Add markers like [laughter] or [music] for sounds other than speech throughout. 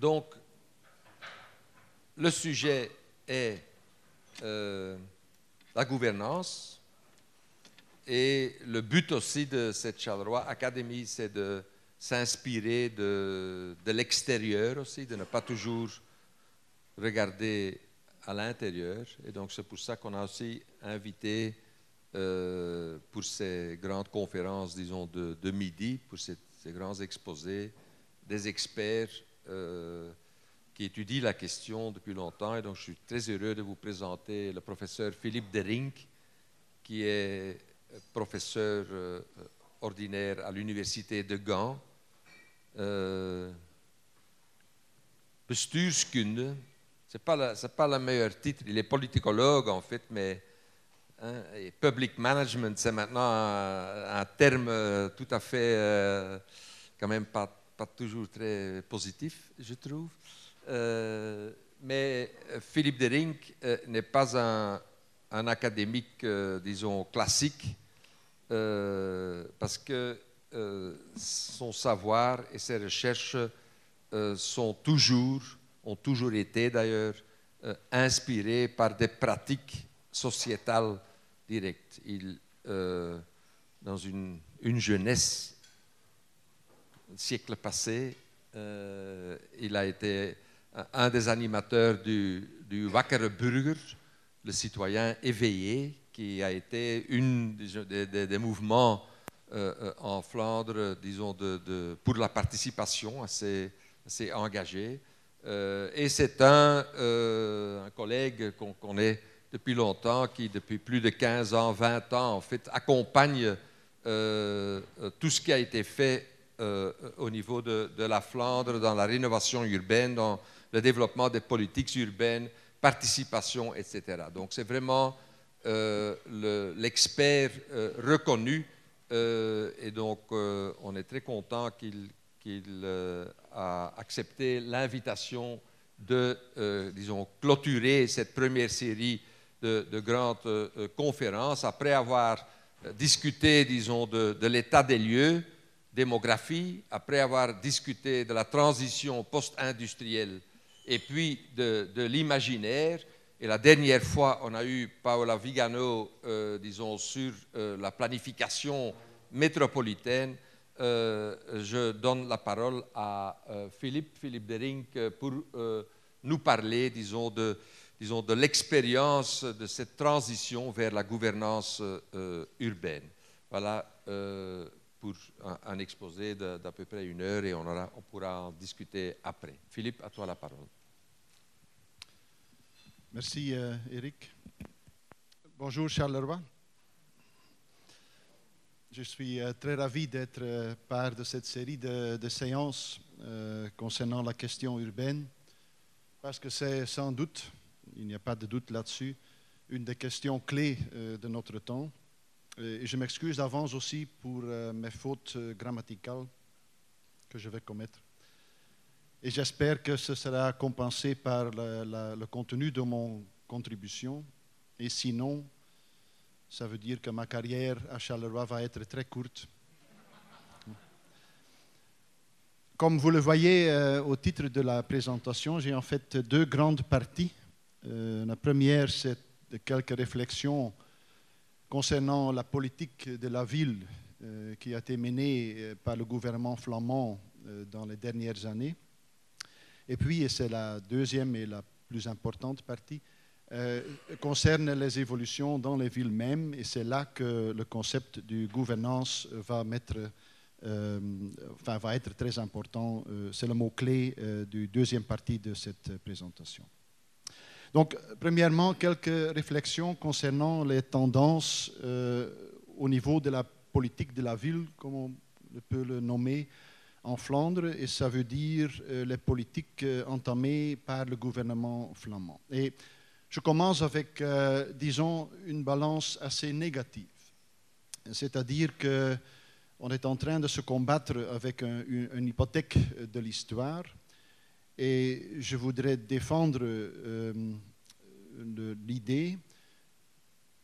Donc, le sujet est euh, la gouvernance. Et le but aussi de cette Charleroi Academy, c'est de s'inspirer de, l'extérieur aussi, de ne pas toujours regarder à l'intérieur. Et donc, c'est pour ça qu'on a aussi invité euh, pour ces grandes conférences, disons, de, midi, pour ces, grands exposés, des experts euh, qui étudient la question depuis longtemps. Et donc, je suis très heureux de vous présenter le professeur Philippe Derink, qui est professeur euh, ordinaire à l'université de Gand. Euh, bestuurskunde, ce n'est pas, pas le meilleur titre, il est politicologue en fait, mais hein, public management, c'est maintenant un, terme euh, tout à fait, euh, quand même pas, pas, toujours très positif, je trouve. Euh, mais Philippe de Rink euh, n'est pas un, un académique, euh, disons, classique, parce que son savoir et ses recherches sont toujours ont toujours été d'ailleurs euh, inspirés par des pratiques sociétales directes. Il, euh, dans une, une, jeunesse, siècle passé, euh, il a été un des animateurs du, du Wackere Burger, le citoyen éveillé, qui a été une des, des, mouvements euh, en Flandre, disons, de, de, pour la participation assez, assez engagée. Euh, et c'est un, euh, un, collègue qu'on connaît depuis longtemps, qui depuis plus de 15 ans, 20 ans, en fait, accompagne euh, tout ce qui a été fait euh, au niveau de, de, la Flandre dans la rénovation urbaine, dans le développement des politiques urbaines, participation, etc. Donc c'est vraiment euh, l'expert le, reconnu et donc on est très content qu'il euh, a accepté l'invitation de, euh, disons, clôturer cette première série de, de grandes euh, conférences après avoir discuté, disons, de, de l'état des lieux, démographie, après avoir discuté de la transition post-industrielle et puis de, l'imaginaire. Et la dernière fois, on a eu Paola Vigano, euh, disons, sur euh, la planification métropolitaine euh, je donne la parole à Philippe, Philippe Derink, pour nous parler, disons, de, disons, de l'expérience de cette transition vers la gouvernance urbaine. Voilà pour un, exposé d'à peu près une heure et on, aura, on pourra en discuter après. Philippe, à toi la parole. Merci, Eric. Bonjour, Charleroi. Je suis euh, très ravi d'être euh, part de cette série de, séances euh, concernant la question urbaine, parce que c'est sans doute, il n'y a pas de doute là-dessus, une des questions clés euh, de notre temps. Et je m'excuse d'avance aussi pour euh, mes fautes grammaticales que je vais commettre. Et j'espère que ce sera compensé par le contenu de mon contribution. Et sinon, ça veut dire que ma carrière à Charleroi va être très courte. Comme vous le voyez euh, au titre de la présentation, j'ai en fait deux grandes parties. Euh, la première, c'est quelques réflexions concernant la politique de la ville euh, qui a été menée euh, par le gouvernement flamand euh, dans les dernières années. Et puis, et c'est la deuxième et la plus importante partie, concerne les évolutions dans les villes mêmes et c'est là que le concept du gouvernance va, mettre, être très important. C'est le mot-clé du deuxième partie de cette présentation. Donc, premièrement, quelques réflexions concernant les tendances euh, au niveau de la politique de la ville, comme on peut le nommer, en Flandre, et ça veut dire euh, les politiques entamées par le gouvernement flamand. Et je commence avec, euh, disons, une balance assez négative. C'est-à-dire qu'on est en train de se combattre avec un, une, hypothèque de l'histoire et je voudrais défendre euh, l'idée,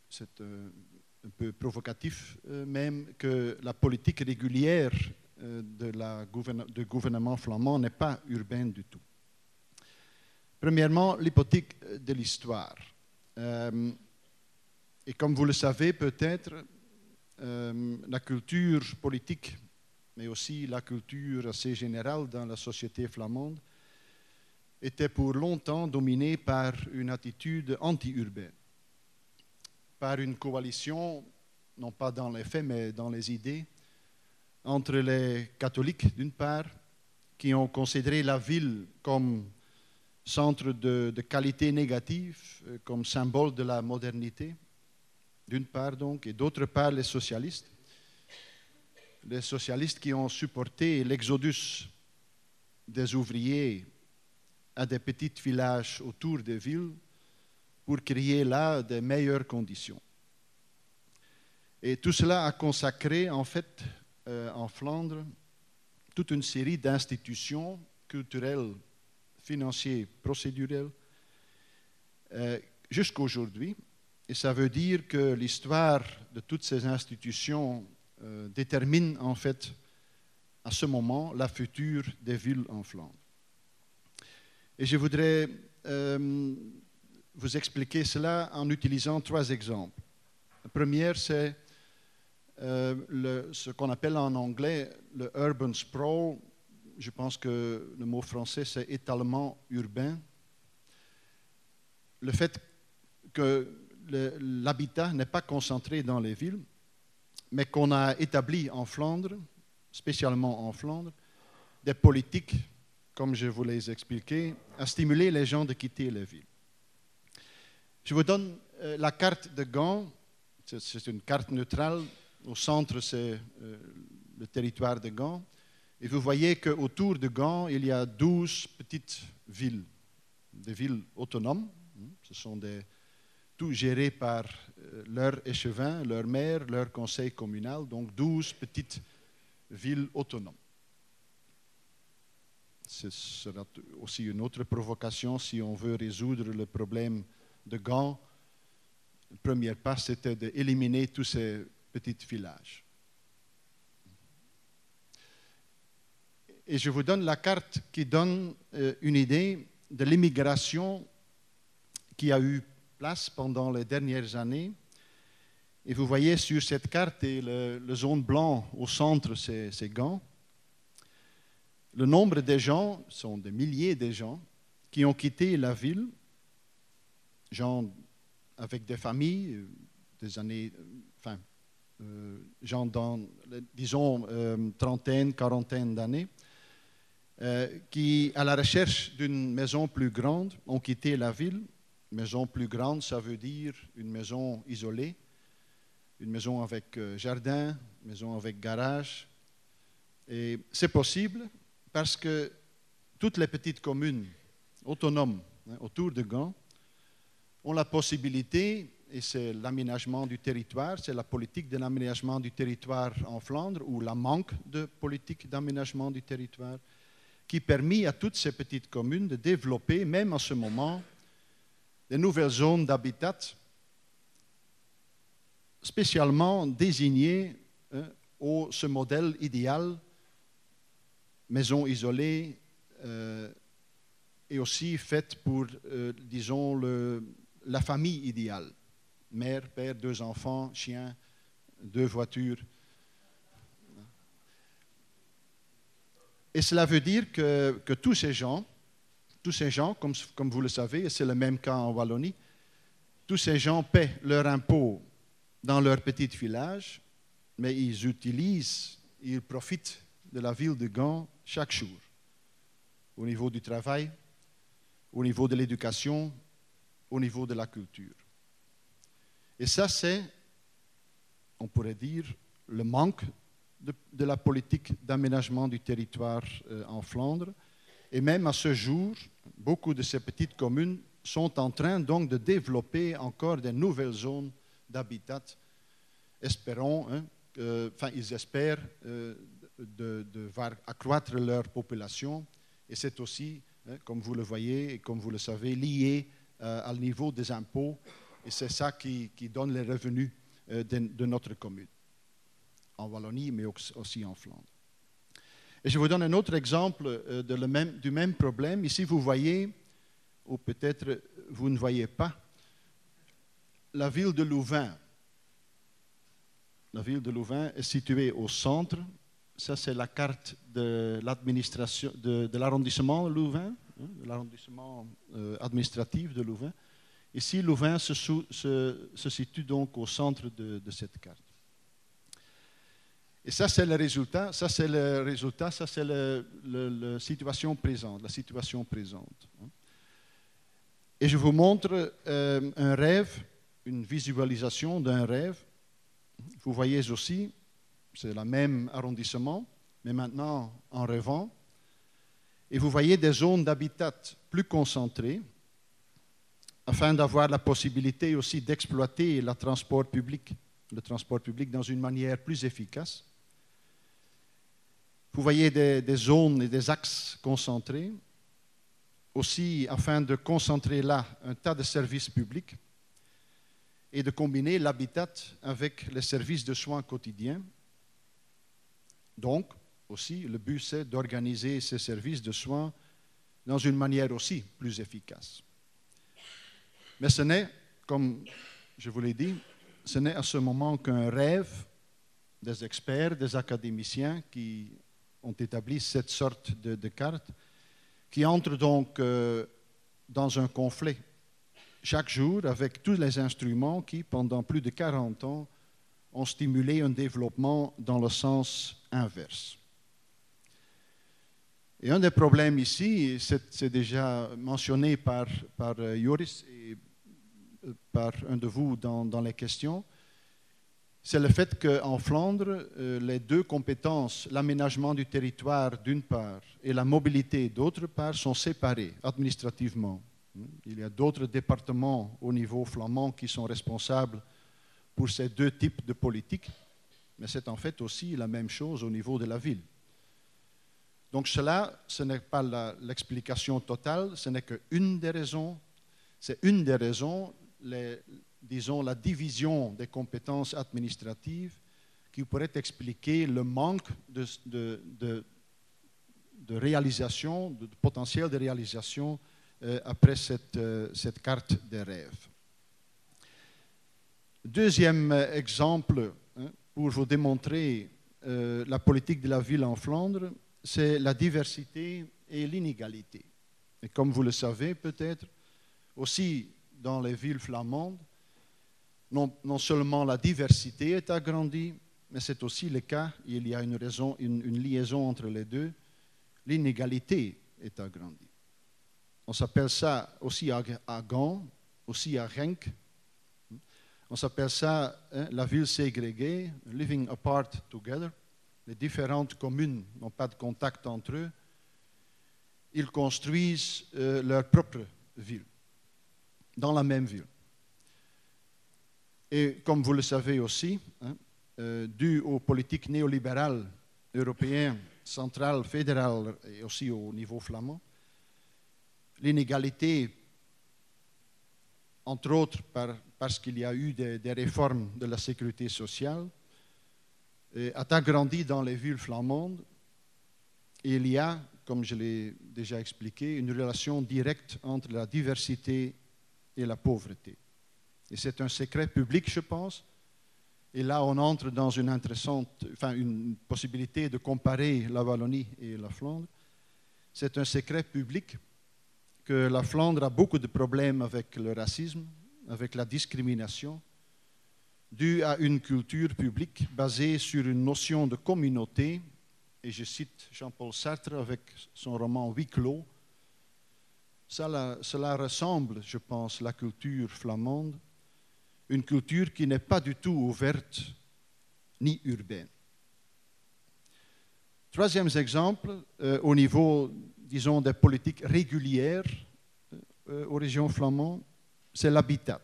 c'est un peu provocatif euh, même, que la politique régulière euh, de la de gouvernement flamand n'est pas urbaine du tout. Premièrement, l'hypothèque de l'histoire. Et comme vous le savez peut-être, la culture politique, mais aussi la culture assez générale dans la société flamande, était pour longtemps dominée par une attitude anti-urbaine, par une coalition, non pas dans les faits, mais dans les idées, entre les catholiques d'une part, qui ont considéré la ville comme centre de, qualité négative, euh, comme symbole de la modernité, d'une part donc, et d'autre part les socialistes. Les socialistes qui ont supporté l'exodus des ouvriers à des petits villages autour des villes pour créer là de meilleures conditions. Et tout cela a consacré en fait euh, en Flandre toute une série d'institutions culturelles, financières, procédurelles, euh, jusqu'à aujourd'hui. Et ça veut dire que l'histoire de toutes ces institutions euh, détermine en fait à ce moment la future des villes en Flandre. Et je voudrais euh, vous expliquer cela en utilisant trois exemples. La première, c'est euh, ce qu'on appelle en anglais le urban sprawl. Je pense que le mot français, c'est étalement urbain. Le fait que l'habitat n'est pas concentré dans les villes, mais qu'on a établi en Flandre, spécialement en Flandre, des politiques, comme je vous l'ai expliqué, à stimuler les gens de quitter les villes. Je vous donne euh, la carte de Gand. C'est une carte neutrale au centre, c'est euh, le territoire de Gand. Et vous voyez qu'autour de Gand, il y a 12 petites villes, des villes autonomes. Ce sont des, tout gérés par euh, leur échevin, leur maire, leur conseil communal, donc 12 petites villes autonomes. Ce sera aussi une autre provocation si on veut résoudre le problème de Gand. Le premier pas, c'était d'éliminer tous ces petit village. Et je vous donne la carte qui donne euh, une idée de l'immigration qui a eu place pendant les dernières années. Et vous voyez sur cette carte, et le, zone blanc au centre, c'est Gand. Le nombre de gens, sont des milliers de gens, qui ont quitté la ville, gens avec des familles, euh, des années, enfin, euh, gens dans, disons, euh, trentaine, quarantaine d'années, euh, qui, à la recherche d'une maison plus grande, ont quitté la ville. Maison plus grande, ça veut dire une maison isolée, une maison avec jardin, maison avec garage. Et c'est possible parce que toutes les petites communes autonomes hein, autour de Gand ont la possibilité et c'est l'aménagement du territoire, c'est la politique de l'aménagement du territoire en Flandre, ou la manque de politique d'aménagement du territoire, qui permet à toutes ces petites communes de développer, même à ce moment, de nouvelles zones d'habitat spécialement désignées hein, au ce modèle idéal, maison isolée, euh, et aussi faite pour, euh, disons, le, la famille idéale mère, père, deux enfants, chien, deux voitures. Et cela veut dire que, tous ces gens, tous ces gens, comme, comme vous le savez, et c'est le même cas en Wallonie, tous ces gens paient leur impôt dans leur petit village, mais ils utilisent, ils profitent de la ville de Gand chaque jour, au niveau du travail, au niveau de l'éducation, au niveau de la culture. Et ça, c'est, on pourrait dire, le manque de, la politique d'aménagement du territoire euh, en Flandre. Et même à ce jour, beaucoup de ces petites communes sont en train donc de développer encore de nouvelles zones d'habitat. Espérons, hein, enfin, ils espèrent euh, de, voir accroître leur population. Et c'est aussi, hein, comme vous le voyez et comme vous le savez, lié euh, au niveau des impôts et c'est ça qui, donne les revenus euh, de, notre commune, en Wallonie, mais aussi en Flandre. Et je vous donne un autre exemple euh, de le même, du même problème. Ici, vous voyez ou peut-être vous ne voyez pas, la ville de Louvain. La ville de Louvain est située au centre. Ça, c'est la carte de l'administration de, de l'arrondissement Louvain, hein, l'arrondissement euh, administratif de Louvain. Ici, Louvain se, situe donc au centre de, cette carte. Et ça, c'est le résultat. Ça, c'est le résultat. Ça, c'est la situation présente, la situation présente. hein. Et je vous montre euh, un rêve, une visualisation d'un rêve. Vous voyez aussi, c'est le même arrondissement, mais maintenant en rêvant. Et vous voyez des zones d'habitat plus concentrées, afin d'avoir la possibilité aussi d'exploiter le transport public, le transport public dans une manière plus efficace. Vous voyez des, des zones et des axes concentrés, aussi afin de concentrer là un tas de services publics et de combiner l'habitat avec les services de soins quotidiens. Donc, aussi, le but, c'est d'organiser ces services de soins dans une manière aussi plus efficace. Mais ce n'est, comme je vous l'ai dit, ce n'est à ce moment qu'un rêve des experts, des académiciens qui ont établi cette sorte de, carte, qui entrent donc euh, dans un conflit chaque jour avec tous les instruments qui, pendant plus de 40 ans, ont stimulé un développement dans le sens inverse. Et un des problèmes ici, c'est déjà mentionné par, par euh, Joris et euh, par un de vous dans, dans les questions, c'est le fait qu'en Flandre, euh, les deux compétences, l'aménagement du territoire d'une part et la mobilité d'autre part, sont séparées administrativement. Il y a d'autres départements au niveau flamand qui sont responsables pour ces deux types de politiques, mais c'est en fait aussi la même chose au niveau de la ville. Donc cela, ce n'est pas l'explication totale, ce n'est qu'une des raisons, c'est une des raisons, disons la division des compétences administratives qui pourrait expliquer le manque de, réalisation, de, potentiel de réalisation euh, après euh, cette carte des rêves. Deuxième euh, exemple, hein, pour vous démontrer euh, la politique de la ville en Flandre, c'est la diversité et l'inégalité. Et comme vous le savez peut-être, aussi dans les villes flamandes, non, seulement la diversité est agrandie, mais c'est aussi le cas, il y a une, liaison entre les deux, l'inégalité est agrandie. On s'appelle ça aussi à, à Gand, aussi à Genk. On s'appelle ça hein, la ville ségrégée, living apart together. Les différentes communes n'ont pas de contact entre eux. Ils construisent euh, leur propre ville, dans la même ville. Et comme vous le savez aussi, hein, euh, dû aux politiques néolibérales européennes, centrales, fédérales et aussi au niveau flamand, l'inégalité, entre autres par- parce qu'il y a eu des, réformes de la sécurité sociale, a agrandi dans les villes flamandes. Et il y a, comme je l'ai déjà expliqué, une relation directe entre la diversité et la pauvreté. Et c'est un secret public, je pense. Et là, on entre dans une intéressante, enfin, une possibilité de comparer la Wallonie et la Flandre. C'est un secret public que la Flandre a beaucoup de problèmes avec le racisme, avec la discrimination, dû à une culture publique basée sur une notion de communauté. Et je cite Jean-Paul Sartre avec son roman Huis clos. Cela, ressemble, je pense, la culture flamande, une culture qui n'est pas du tout ouverte ni urbaine. Troisième exemple, euh, au niveau, disons, des politiques régulières euh, aux régions flamandes, c'est l'habitat,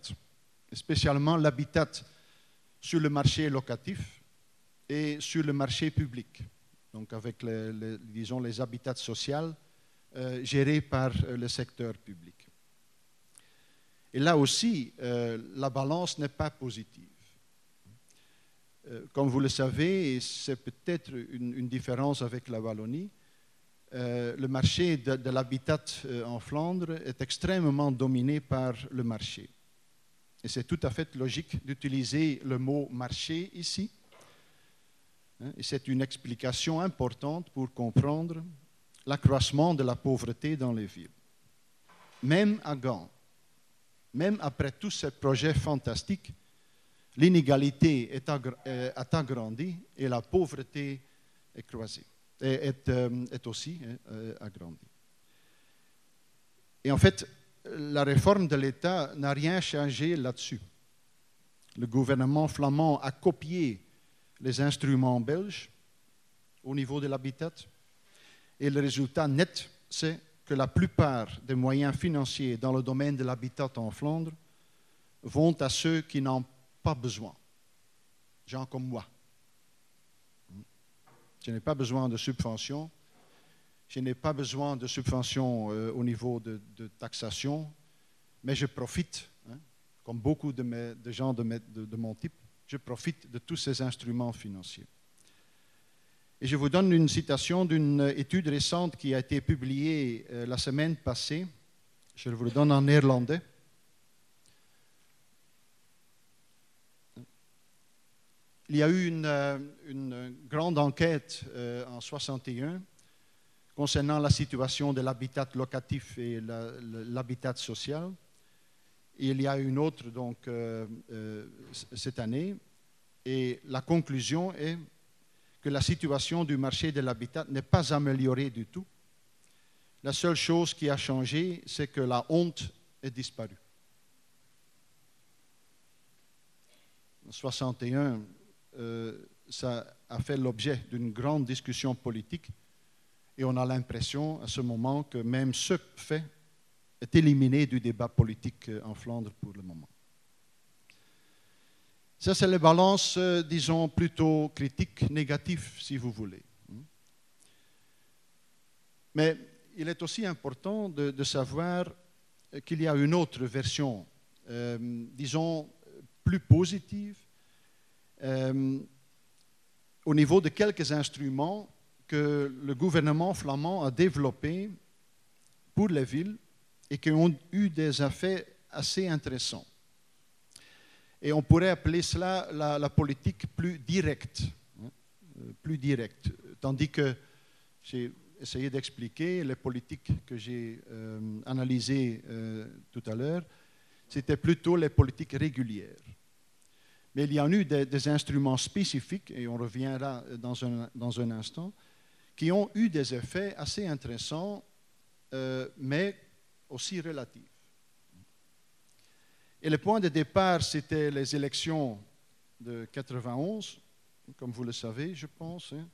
spécialement l'habitat sur le marché locatif et sur le marché public, donc avec les, habitats sociaux euh, gérés par euh, le secteur public. Et là aussi, euh, la balance n'est pas positive. Comme vous le savez, et c'est peut-être une différence avec la Wallonie, euh, le marché de, l'habitat euh, en Flandre est extrêmement dominé par le marché. Et c'est tout à fait logique d'utiliser le mot marché ici. Hein, Et c'est une explication importante pour comprendre l'accroissement de la pauvreté dans les villes. Même à Gand, même après tous ces projets fantastiques, l'inégalité est, aggr- euh, est agrandie et la pauvreté est croisée, euh, est aussi hein, euh, agrandie. Et en fait, la réforme de l'État n'a rien changé là-dessus. Le gouvernement flamand a copié les instruments belges au niveau de l'habitat. Et le résultat net, c'est que la plupart des moyens financiers dans le domaine de l'habitat en Flandre vont à ceux qui n'en ont pas besoin. Gens comme moi. Je n'ai pas besoin de subventions. Je n'ai pas besoin de subventions euh, au niveau de, taxation, mais je profite, hein, comme beaucoup de, gens de- de mon type, je profite de tous ces instruments financiers. Et je vous donne une citation d'une étude récente qui a été publiée euh, la semaine passée. Je vous le donne en néerlandais. Il y a eu une, euh, grande enquête euh, en 61 concernant la situation de l'habitat locatif et l'habitat social. Il y a une autre donc euh, cette année. Et la conclusion est que la situation du marché de l'habitat n'est pas améliorée du tout. La seule chose qui a changé, c'est que la honte est disparue. En 61, euh, ça a fait l'objet d'une grande discussion politique et on a l'impression à ce moment que même ce fait est éliminé du débat politique euh, en Flandre pour le moment. Ça, c'est les balances, euh, disons, plutôt critiques, négatives, si vous voulez. Mais il est aussi important de, savoir qu'il y a une autre version, disons, plus positive, euh, au niveau de quelques instruments que le gouvernement flamand a développés pour les villes et qui ont eu des effets assez intéressants. Et on pourrait appeler cela la, politique plus directe, hein, euh, plus directe. Tandis que j'ai essayé d'expliquer les politiques que j'ai euh, analysées tout à l'heure, c'était plutôt les politiques régulières. Mais il y en a eu des, instruments spécifiques, et on reviendra dans un, dans un instant, qui ont eu des effets assez intéressants, euh, mais aussi relatifs. Et le point de départ, c'était les élections de 91, comme vous le savez, je pense. hein.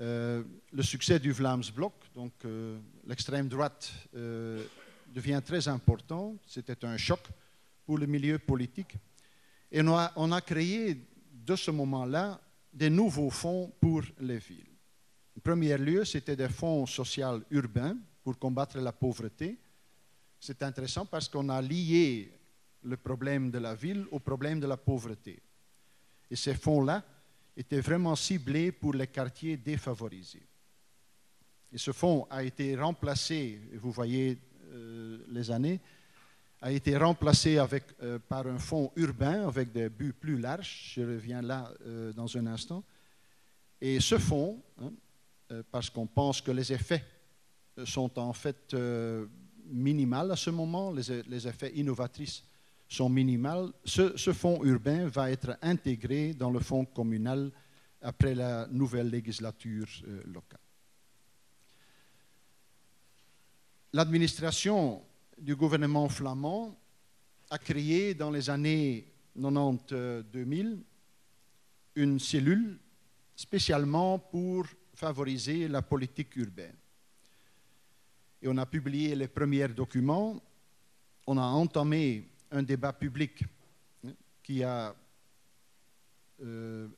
Euh, le succès du Vlaams Blok, donc euh, l'extrême droite, euh, devient très important. C'était un choc pour le milieu politique. Et on a, créé de ce moment-là des nouveaux fonds pour les villes. En premier lieu, c'était des fonds sociaux urbains pour combattre la pauvreté. C'est intéressant parce qu'on a lié le problème de la ville au problème de la pauvreté. Et ces fonds-là étaient vraiment ciblés pour les quartiers défavorisés. Et ce fonds a été remplacé, vous voyez euh, les années, a été remplacé avec, euh, par un fonds urbain avec des buts plus larges. Je reviens là euh, dans un instant. Et ce fonds, hein, euh, parce qu'on pense que les effets sont en fait euh, minimales à ce moment, les, effets innovatrices sont minimales, ce, ce fonds urbain va être intégré dans le fonds communal après la nouvelle législature locale. L'administration du gouvernement flamand a créé dans les années 90-2000 une cellule spécialement pour favoriser la politique urbaine. Et on a publié les premiers documents, on a entamé un débat public hein, qui a... euh,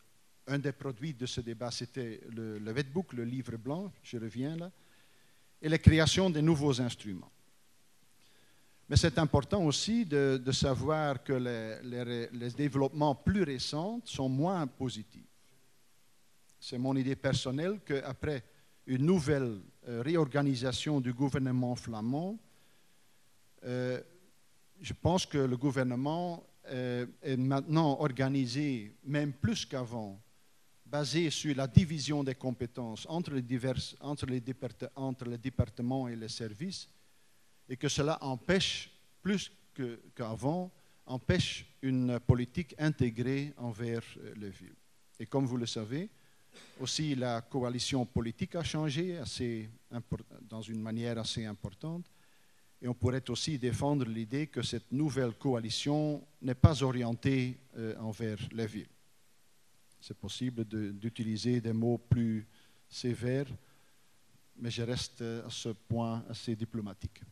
un des produits de ce débat, c'était le, le Wetboek, le livre blanc, je reviens là, et la création de nouveaux instruments. Mais c'est important aussi de, savoir que les, développements plus récents sont moins positifs. C'est mon idée personnelle qu'après une nouvelle euh, réorganisation du gouvernement flamand, euh, je pense que le gouvernement euh, est maintenant organisé, même plus qu'avant, basé sur la division des compétences entre les, les entre les départements et les services, et que cela empêche, plus qu'avant, empêche une politique intégrée envers les villes. Et comme vous le savez, aussi la coalition politique a changé assez, dans une manière assez importante. Et on pourrait aussi défendre l'idée que cette nouvelle coalition n'est pas orientée euh, envers les villes. C'est possible d'utiliser des mots plus sévères, mais je reste à ce point assez diplomatique.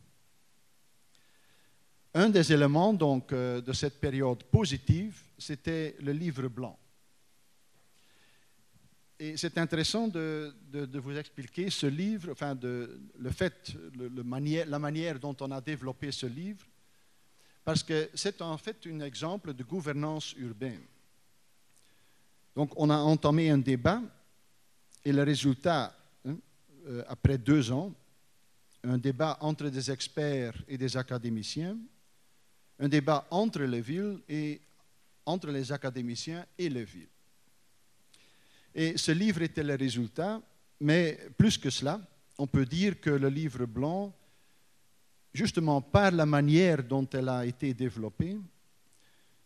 Un des éléments donc, euh, de cette période positive, c'était le livre blanc. Et c'est intéressant de, vous expliquer ce livre, enfin le fait, la manière dont on a développé ce livre, parce que c'est en fait un exemple de gouvernance urbaine. Donc on a entamé un débat et le résultat, hein, euh, après deux ans, un débat entre des experts et des académiciens, un débat entre les villes et entre les académiciens et les villes. Et ce livre était le résultat, mais plus que cela, on peut dire que le livre blanc, justement par la manière dont elle a été développée,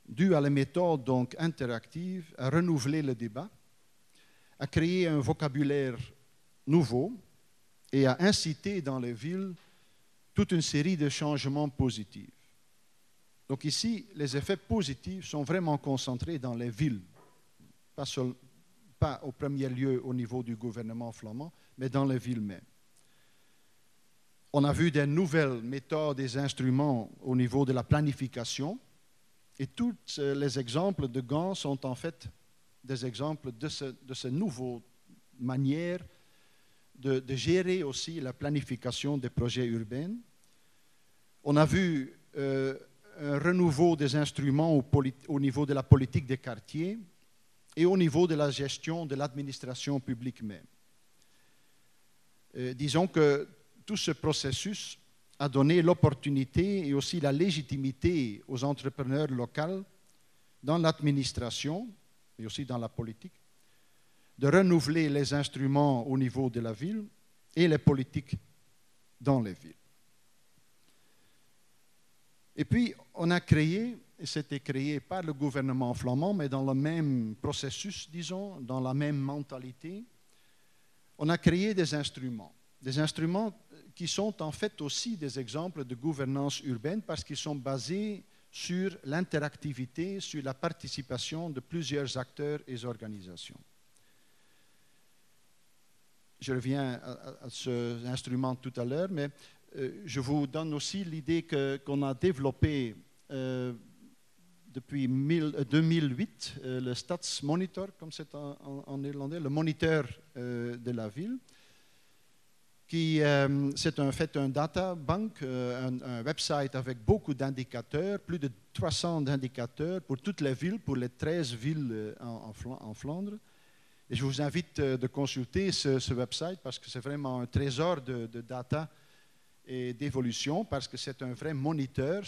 due à la méthode donc interactive, a renouvelé le débat, a créé un vocabulaire nouveau et a incité dans les villes toute une série de changements positifs. Donc ici, les effets positifs sont vraiment concentrés dans les villes, pas, au premier lieu au niveau du gouvernement flamand, mais dans les villes mêmes. On a vu des nouvelles méthodes et instruments au niveau de la planification, et tous les exemples de Gand sont en fait des exemples de, ce, de cette nouvelle manière de, gérer aussi la planification des projets urbains. On a vu euh, un renouveau des instruments au, au, niveau de la politique des quartiers, et au niveau de la gestion de l'administration publique même. Euh, disons que tout ce processus a donné l'opportunité et aussi la légitimité aux entrepreneurs locaux dans l'administration et aussi dans la politique de renouveler les instruments au niveau de la ville et les politiques dans les villes. Et puis, on a créé c'était créé par le gouvernement flamand, mais dans le même processus, disons, dans la même mentalité. On a créé des instruments, des instruments qui sont en fait aussi des exemples de gouvernance urbaine parce qu'ils sont basés sur l'interactivité, sur la participation de plusieurs acteurs et organisations. Je reviens à, ce instrument tout à l'heure, mais je vous donne aussi l'idée qu'on a développé euh, depuis 2008 euh, euh, le Stadsmonitor, comme c'est en, néerlandais, le moniteur euh, de la ville, qui c'est en fait un data bank, un, website avec beaucoup d'indicateurs, plus de 300 indicateurs pour toutes les villes, pour les 13 villes en, Flandre. Et je vous invite de consulter ce, website parce que c'est vraiment un trésor de data et d'évolution parce que c'est un vrai moniteur.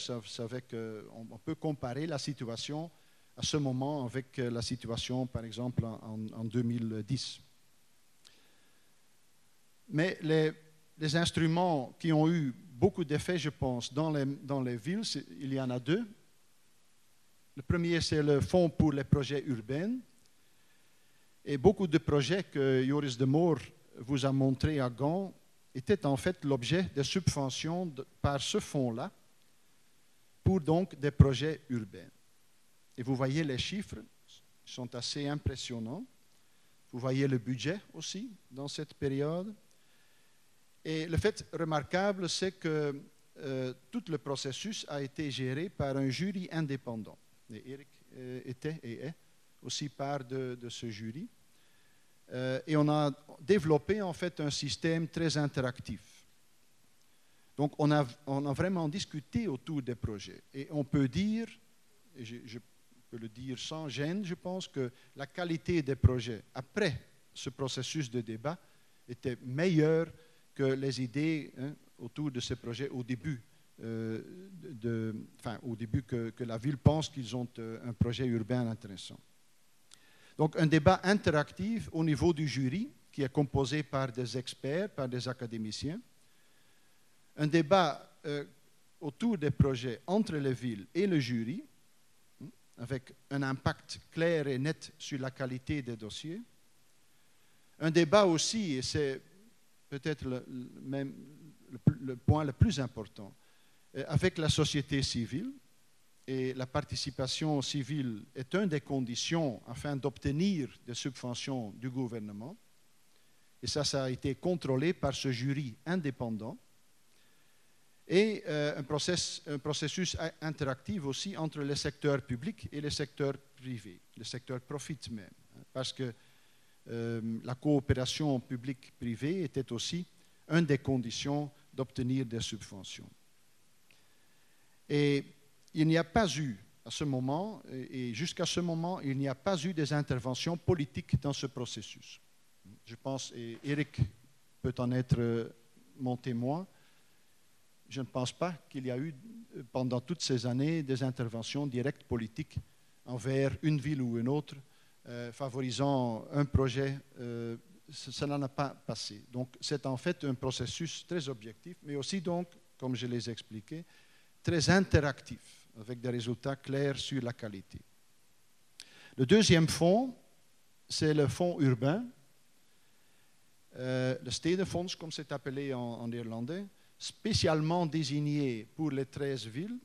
On, peut comparer la situation à ce moment avec euh, la situation, par exemple, en, 2010. Mais les, instruments qui ont eu beaucoup d'effets, je pense, dans les, dans les villes, il y en a deux. Le premier, c'est le Fonds pour les projets urbains. Et beaucoup de projets que Joris de Moor vous a montré à Gand était en fait l'objet de subventions par ce fonds-là pour donc des projets urbains. Et vous voyez les chiffres sont assez impressionnants. Vous voyez le budget aussi dans cette période. Et le fait remarquable, c'est que euh, tout le processus a été géré par un jury indépendant. Et Eric euh, était et est aussi part de ce jury. Euh, et on a développé en fait un système très interactif. Donc on a, on a vraiment discuté autour des projets. Et on peut dire, et je, peux le dire sans gêne, je pense que la qualité des projets après ce processus de débat était meilleure que les idées hein, autour de ces projets au début. euh, enfin, au début que, que la ville pense qu'ils ont euh, un projet urbain intéressant. Donc un débat interactif au niveau du jury, qui est composé par des experts, par des académiciens. Un débat euh, autour des projets entre les villes et le jury, hein, avec un impact clair et net sur la qualité des dossiers. Un débat aussi, et c'est peut-être le, point le plus important, euh, avec la société civile. Et la participation civile est une des conditions afin d'obtenir des subventions du gouvernement. Et ça, ça a été contrôlé par ce jury indépendant. Et euh, un, process- un processus interactif aussi entre le secteur public et le secteur privé, le secteur profit même. hein, Parce que euh, la coopération publique-privée était aussi une des conditions d'obtenir des subventions. Et il n'y a pas eu, à ce moment, et jusqu'à ce moment, il n'y a pas eu des interventions politiques dans ce processus. Je pense, et Eric peut en être euh, mon témoin, je ne pense pas qu'il y a eu euh, pendant toutes ces années des interventions directes politiques envers une ville ou une autre, euh, favorisant un projet. ce- cela n'a pas passé. Donc c'est en fait un processus très objectif, mais aussi donc, comme je l'ai expliqué, très interactif, avec des résultats clairs sur la qualité. Le deuxième fonds, c'est le fonds urbain, euh, le Stedenfonds, comme c'est appelé en, en néerlandais, spécialement désigné pour les 13 villes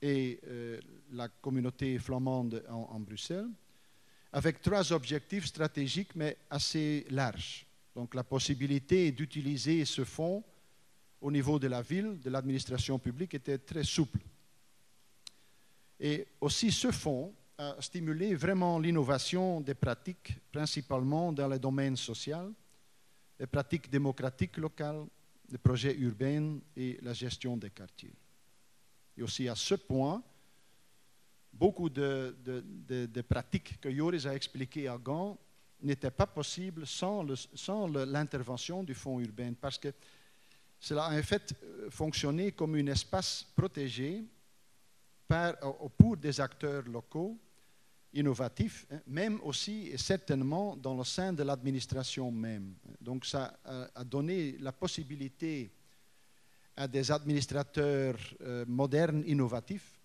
et euh, la communauté flamande en, en Bruxelles, avec trois objectifs stratégiques mais assez larges. Donc la possibilité d'utiliser ce fonds au niveau de la ville, de l'administration publique, était très souple. Et aussi ce fonds a stimulé vraiment l'innovation des pratiques, principalement dans le domaine social, les pratiques démocratiques locales, les projets urbains et la gestion des quartiers. Et aussi à ce point, beaucoup de, pratiques que Joris a expliquées à Gand n'étaient pas possibles sans, l'intervention du fonds urbain, parce que cela a en fait euh, fonctionné comme un espace protégé par, pour des acteurs locaux innovatifs, hein, même aussi et certainement dans le sein de l'administration même. Donc ça a, donné la possibilité à des administrateurs euh, modernes, innovatifs,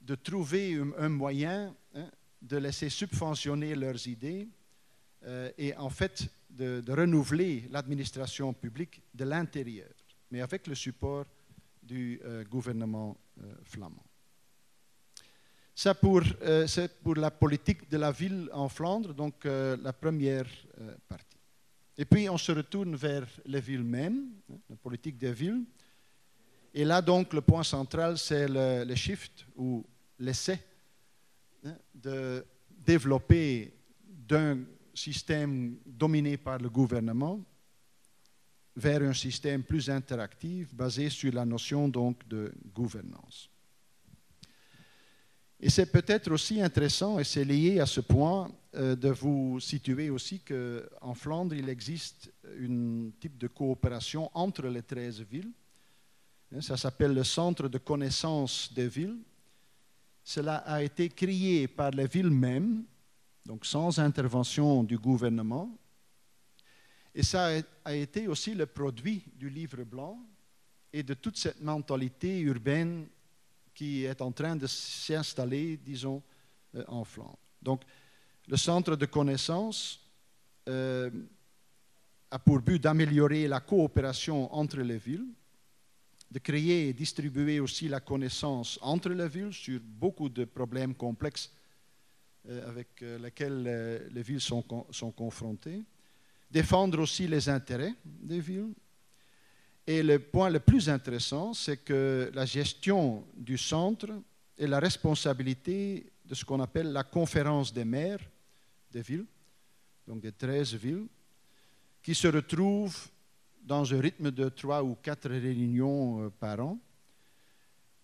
de trouver un, moyen hein, de laisser subventionner leurs idées euh, et en fait de, renouveler l'administration publique de l'intérieur, mais avec le support du euh, gouvernement flamand. Ça pour, euh, c'est pour la politique de la ville en Flandre, donc euh, la première euh, partie. Et puis on se retourne vers les villes mêmes, hein, la politique des villes. Et là donc le point central c'est le, shift ou l'essai hein, de développer d'un système dominé par le gouvernement vers un système plus interactif basé sur la notion donc de gouvernance. Et c'est peut-être aussi intéressant, et c'est lié à ce point, euh, de vous situer aussi qu'en Flandre, il existe un type de coopération entre les 13 villes. Hein, Ça s'appelle le Centre de connaissance des villes. Cela a été créé par les villes mêmes, donc sans intervention du gouvernement. Et ça a- a été aussi le produit du livre blanc et de toute cette mentalité urbaine qui est en train de s'installer, disons, euh, en Flandre. Donc, le centre de connaissance euh, a pour but d'améliorer la coopération entre les villes, de créer et distribuer aussi la connaissance entre les villes sur beaucoup de problèmes complexes euh, avec lesquels les villes sont, sont confrontées, défendre aussi les intérêts des villes, et le point le plus intéressant, c'est que la gestion du centre est la responsabilité de ce qu'on appelle la conférence des maires des villes, donc des 13 villes, qui se retrouvent dans un rythme de trois ou quatre réunions euh, par an.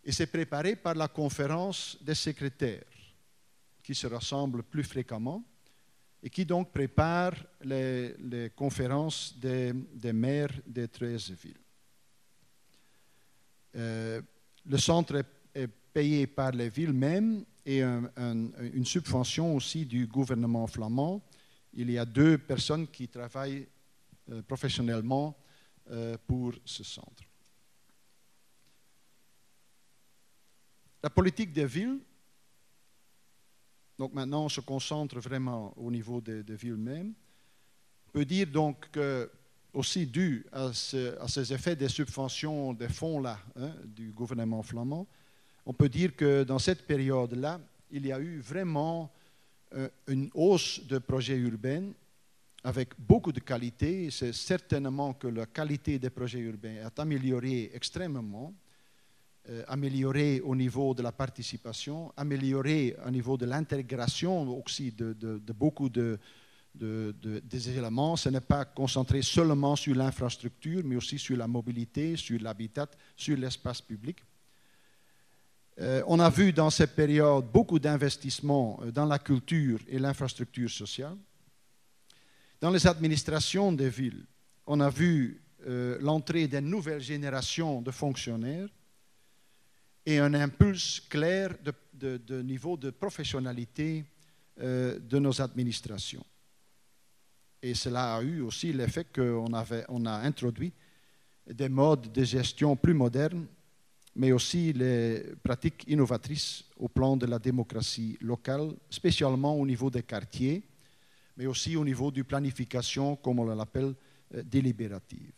Et c'est préparé par la conférence des secrétaires, qui se rassemblent plus fréquemment et qui donc prépare les, conférences des, des, maires des 13 villes. Euh, le centre est, payé par les villes mêmes et un, un, une subvention aussi du gouvernement flamand. Il y a deux personnes qui travaillent euh, professionnellement euh, pour ce centre. La politique des villes, donc maintenant on se concentre vraiment au niveau des villes mêmes, peut dire donc que, aussi dû à, ce, à, ces effets des subventions, des fonds-là hein, du gouvernement flamand, on peut dire que dans cette période-là, il y a eu vraiment euh, une hausse de projets urbains avec beaucoup de qualité. C'est certainement que la qualité des projets urbains est améliorée extrêmement euh, améliorer au niveau de la participation, améliorer au niveau de l'intégration aussi de beaucoup de, des éléments. Ce n'est pas concentré seulement sur l'infrastructure, mais aussi sur la mobilité, sur l'habitat, sur l'espace public. Euh, on a vu dans cette période beaucoup d'investissements euh, dans la culture et l'infrastructure sociale. Dans les administrations des villes, on a vu euh, l'entrée d'une nouvelle génération de fonctionnaires et un impulse clair de, niveau de professionnalité de nos administrations. Et cela a eu aussi l'effet qu'on on a introduit des modes de gestion plus modernes, mais aussi les pratiques innovatrices au plan de la démocratie locale, spécialement au niveau des quartiers, mais aussi au niveau de planification, comme on l'appelle, euh, délibérative.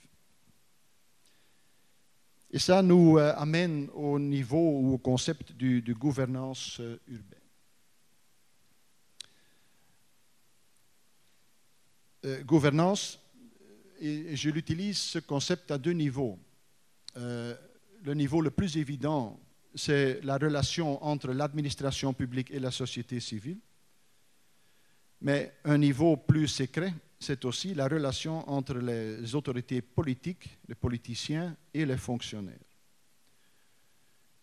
Et ça nous euh, amène au niveau ou au concept de, de gouvernance euh, urbaine. Euh, gouvernance, et je l'utilise ce concept à deux niveaux. Euh, le niveau le plus évident, c'est la relation entre l'administration publique et la société civile. Mais un niveau plus secret, c'est aussi la relation entre les autorités politiques, les politiciens et les fonctionnaires.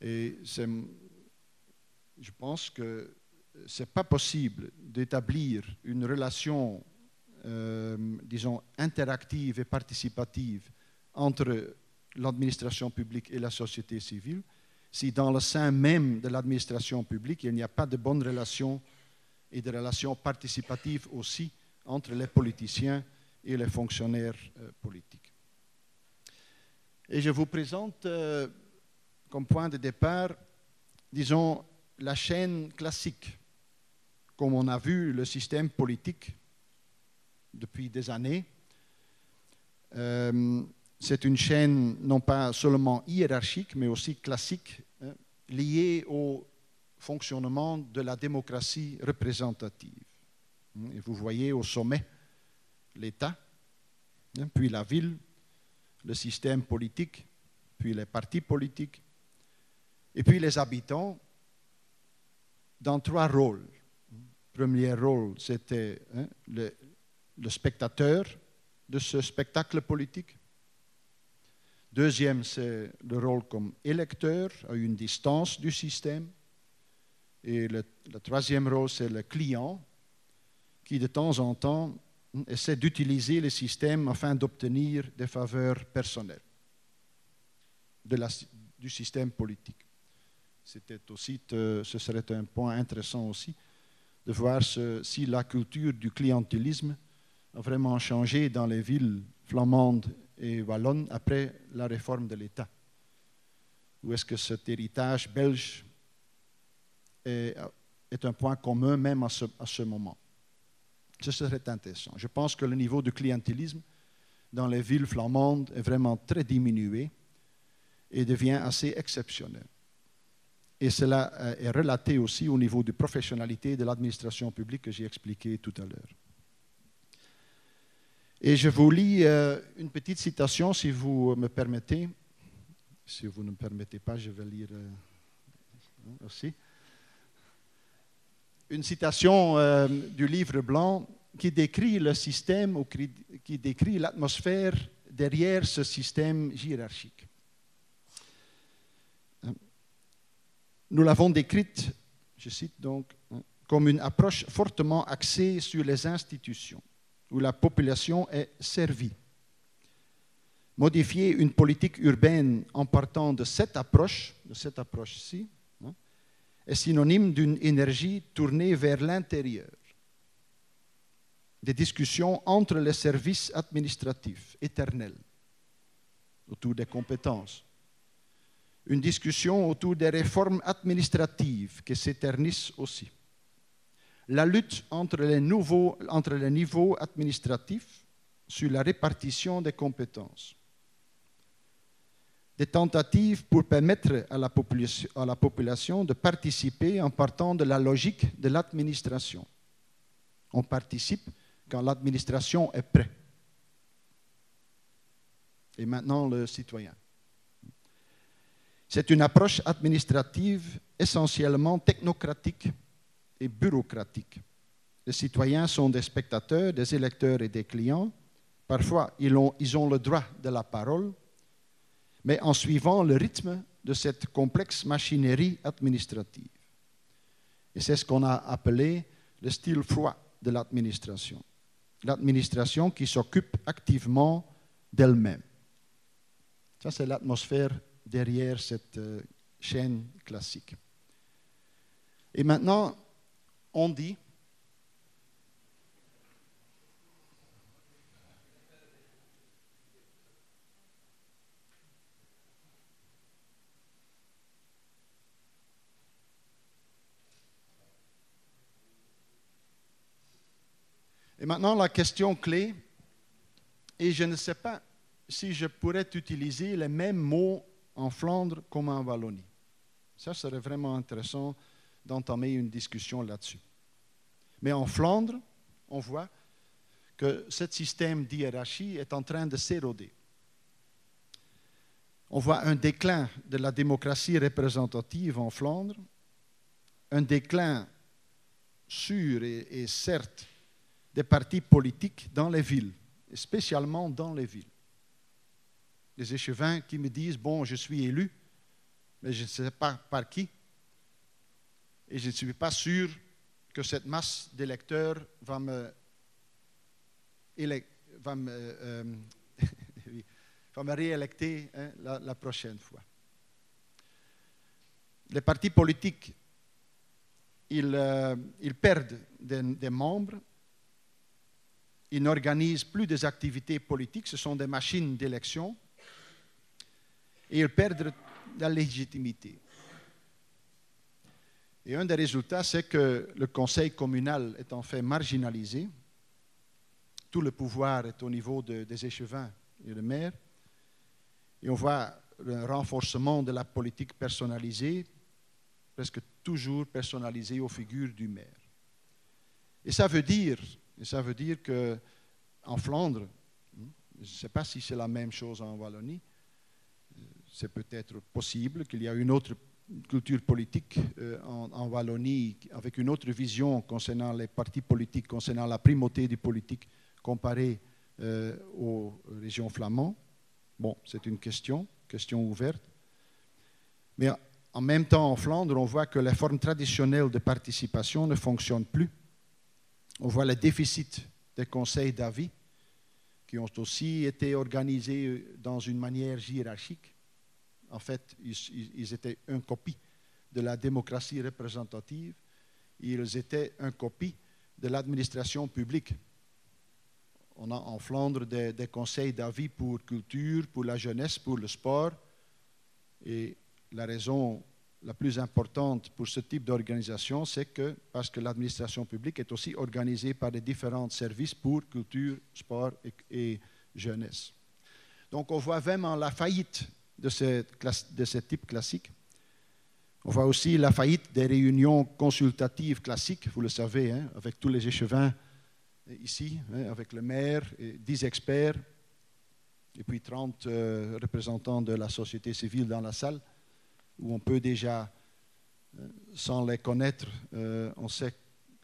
Et je pense que ce n'est pas possible d'établir une relation, euh, disons, interactive et participative entre l'administration publique et la société civile si dans le sein même de l'administration publique, il n'y a pas de bonne relation et de relations participatives aussi entre les politiciens et les fonctionnaires euh, politiques. Et je vous présente euh, comme point de départ, disons, la chaîne classique, comme on a vu le système politique depuis des années. Euh, c'est une chaîne non pas seulement hiérarchique, mais aussi classique, hein, liée au fonctionnement de la démocratie représentative. Et vous voyez au sommet l'État, hein, puis la ville, le système politique, puis les partis politiques, et puis les habitants dans trois rôles. Premier rôle, c'était hein, le, le spectateur de ce spectacle politique. Deuxième, c'est le rôle comme électeur, à une distance du système. Et le, troisième rôle, c'est le client, qui de temps en temps essaie d'utiliser le système afin d'obtenir des faveurs personnelles du système politique. C'était aussi, euh, ce serait un point intéressant aussi de voir si la culture du clientélisme vraiment changé dans les villes flamandes et wallonnes après la réforme de l'État. Ou est-ce que cet héritage belge est, un point commun même à ce, à ce moment? Ce serait intéressant. Je pense que le niveau de clientélisme dans les villes flamandes est vraiment très diminué et devient assez exceptionnel. Et cela euh, est relaté aussi au niveau de professionnalité de l'administration publique que j'ai expliqué tout à l'heure. Et je vous lis euh, une petite citation, si vous me permettez. Si vous ne me permettez pas, je vais lire euh, aussi une citation euh, du livre blanc qui décrit le système ou qui décrit l'atmosphère derrière ce système hiérarchique. Nous l'avons décrite, je cite donc, comme une approche fortement axée sur les institutions, où la population est servie. Modifier une politique urbaine en partant de cette approche, de cette approche-ci, hein, est synonyme d'une énergie tournée vers l'intérieur. Des discussions entre les services administratifs éternels autour des compétences. Une discussion autour des réformes administratives qui s'éternisent aussi. La lutte entre les, niveaux administratifs sur la répartition des compétences des tentatives pour permettre à la, population, de participer en partant de la logique de l'administration. On participe quand l'administration est prête. Et maintenant, le citoyen. C'est une approche administrative essentiellement technocratique et bureaucratique. Les citoyens sont des spectateurs, des électeurs et des clients. Parfois, ils ont, ils ont le droit de la parole, mais en suivant le rythme de cette complexe machinerie administrative. Et c'est ce qu'on a appelé le style froid de l'administration. L'administration qui s'occupe activement d'elle-même. Ça, c'est l'atmosphère derrière cette euh, chaîne classique. Et maintenant, on dit Et maintenant, la question clé, et je ne sais pas si je pourrais utiliser les mêmes mots en Flandre comme en Wallonie. Ça serait vraiment intéressant d'entamer une discussion là-dessus. Mais en Flandre, on voit que ce système d'hierarchie est en train de s'éroder. On voit un déclin de la démocratie représentative en Flandre, un déclin sûr et, et certes des partis politiques dans les villes, spécialement dans les villes. Des échevins qui me disent, bon, je suis élu, mais je ne sais pas par qui, et je ne suis pas sûr que cette masse d'électeurs va me, réélecter la, prochaine fois. Les partis politiques, euh, ils perdent des membres ils n'organisent plus des activités politiques, ce sont des machines d'élection, et ils perdent la légitimité. Et un des résultats, c'est que le conseil communal est en fait marginalisé. Tout le pouvoir est au niveau des échevins et des maires. Et on voit un renforcement de la politique personnalisée, presque toujours personnalisée aux figures du maire. Et ça veut dire et ça veut dire qu'en Flandre, je ne sais pas si c'est la même chose en Wallonie, c'est peut-être possible qu'il y ait une autre culture politique euh, en, Wallonie avec une autre vision concernant les partis politiques, concernant la primauté du politique comparée euh, aux régions flamandes. Bon, c'est une question, question ouverte. Mais en même temps, en Flandre, on voit que les formes traditionnelles de participation ne fonctionnent plus on voit le déficit des conseils d'avis qui ont aussi été organisés dans une manière hiérarchique. En fait, ils, étaient une copie de la démocratie représentative. Ils étaient une copie de l'administration publique. On a en Flandre des, conseils d'avis pour culture, pour la jeunesse, pour le sport. Et la raison la plus importante pour ce type d'organisation, c'est que, parce que l'administration publique est aussi organisée par des différents services pour culture, sport et, jeunesse. Donc on voit vraiment la faillite de ce, de ce type classique. On voit aussi la faillite des réunions consultatives classiques, vous le savez, hein, avec tous les échevins ici, hein, avec le maire, et 10 experts, et puis 30 euh, représentants de la société civile dans la salle où on peut déjà, euh, sans les connaître, euh, on sait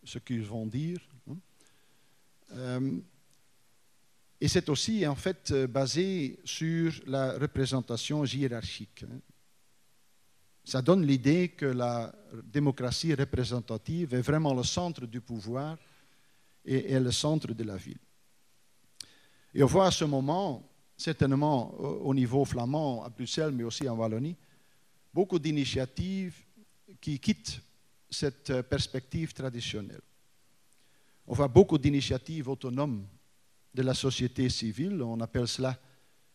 ce qu'ils vont dire. Hein. Euh, et c'est aussi en fait basé sur la représentation hiérarchique. Hein. ça donne l'idée que la démocratie représentative est vraiment le centre du pouvoir et est le centre de la ville. Et on voit à ce moment, certainement au niveau flamand à Bruxelles, mais aussi en Wallonie, beaucoup d'initiatives qui quittent cette perspective traditionnelle. On voit beaucoup d'initiatives autonomes de la société civile. On appelle cela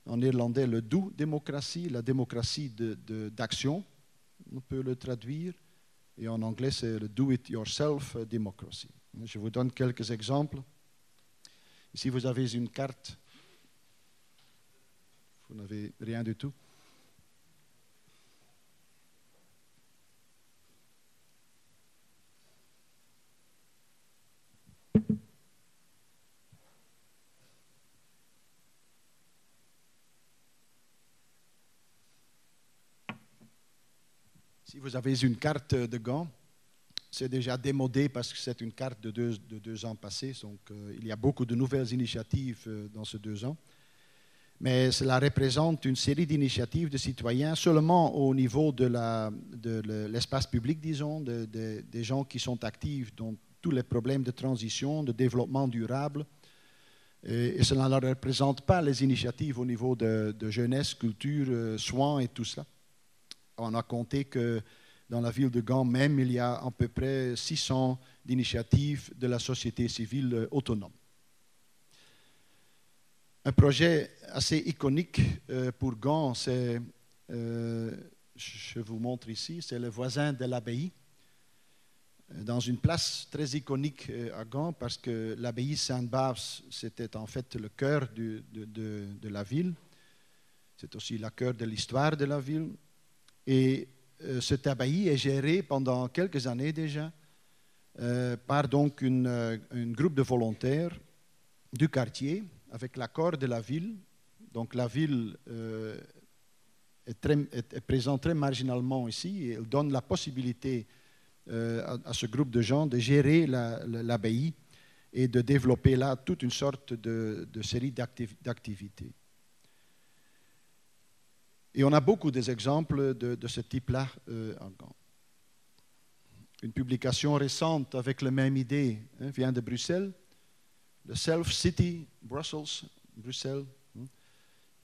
en irlandais le do démocratie, la démocratie d'action, on peut le traduire. Et en anglais, c'est le do it yourself democracy. Je vous donne quelques exemples. Ici, vous avez une carte. Vous n'avez rien du tout. Vous avez une carte de gants, c'est déjà démodé parce que c'est une carte de deux, ans passés. Donc, euh, il y a beaucoup de nouvelles initiatives euh, dans ces deux ans. Mais cela représente une série d'initiatives de citoyens seulement au niveau de l'espace public, disons, des gens qui sont actifs dans tous les problèmes de transition, de développement durable. Et, cela ne représente pas les initiatives au niveau de, jeunesse, culture, euh, soins et tout ça on a compté que dans la ville de Gand même, il y a à peu près 600 initiatives de la société civile autonome. Un projet assez iconique euh, pour Gand, c'est, euh, je vous montre ici, c'est le voisin de l'abbaye, euh, dans une place très iconique à Gand, parce que l'abbaye Sainte-Barbe, c'était en fait le cœur de la ville. C'est aussi le cœur de l'histoire de la ville. Et euh, cette abbaye est gérée pendant quelques années déjà euh, par donc euh, un groupe de volontaires du quartier avec l'accord de la ville. Donc la ville est, présente très marginalement ici et elle donne la possibilité à, ce groupe de gens de gérer l'abbaye et de développer là toute une sorte de série d'activités. Et on a beaucoup d'exemples de, ce type-là euh, Une publication récente avec la même idée hein, vient de Bruxelles, le Self City Brussels, Bruxelles. Hein.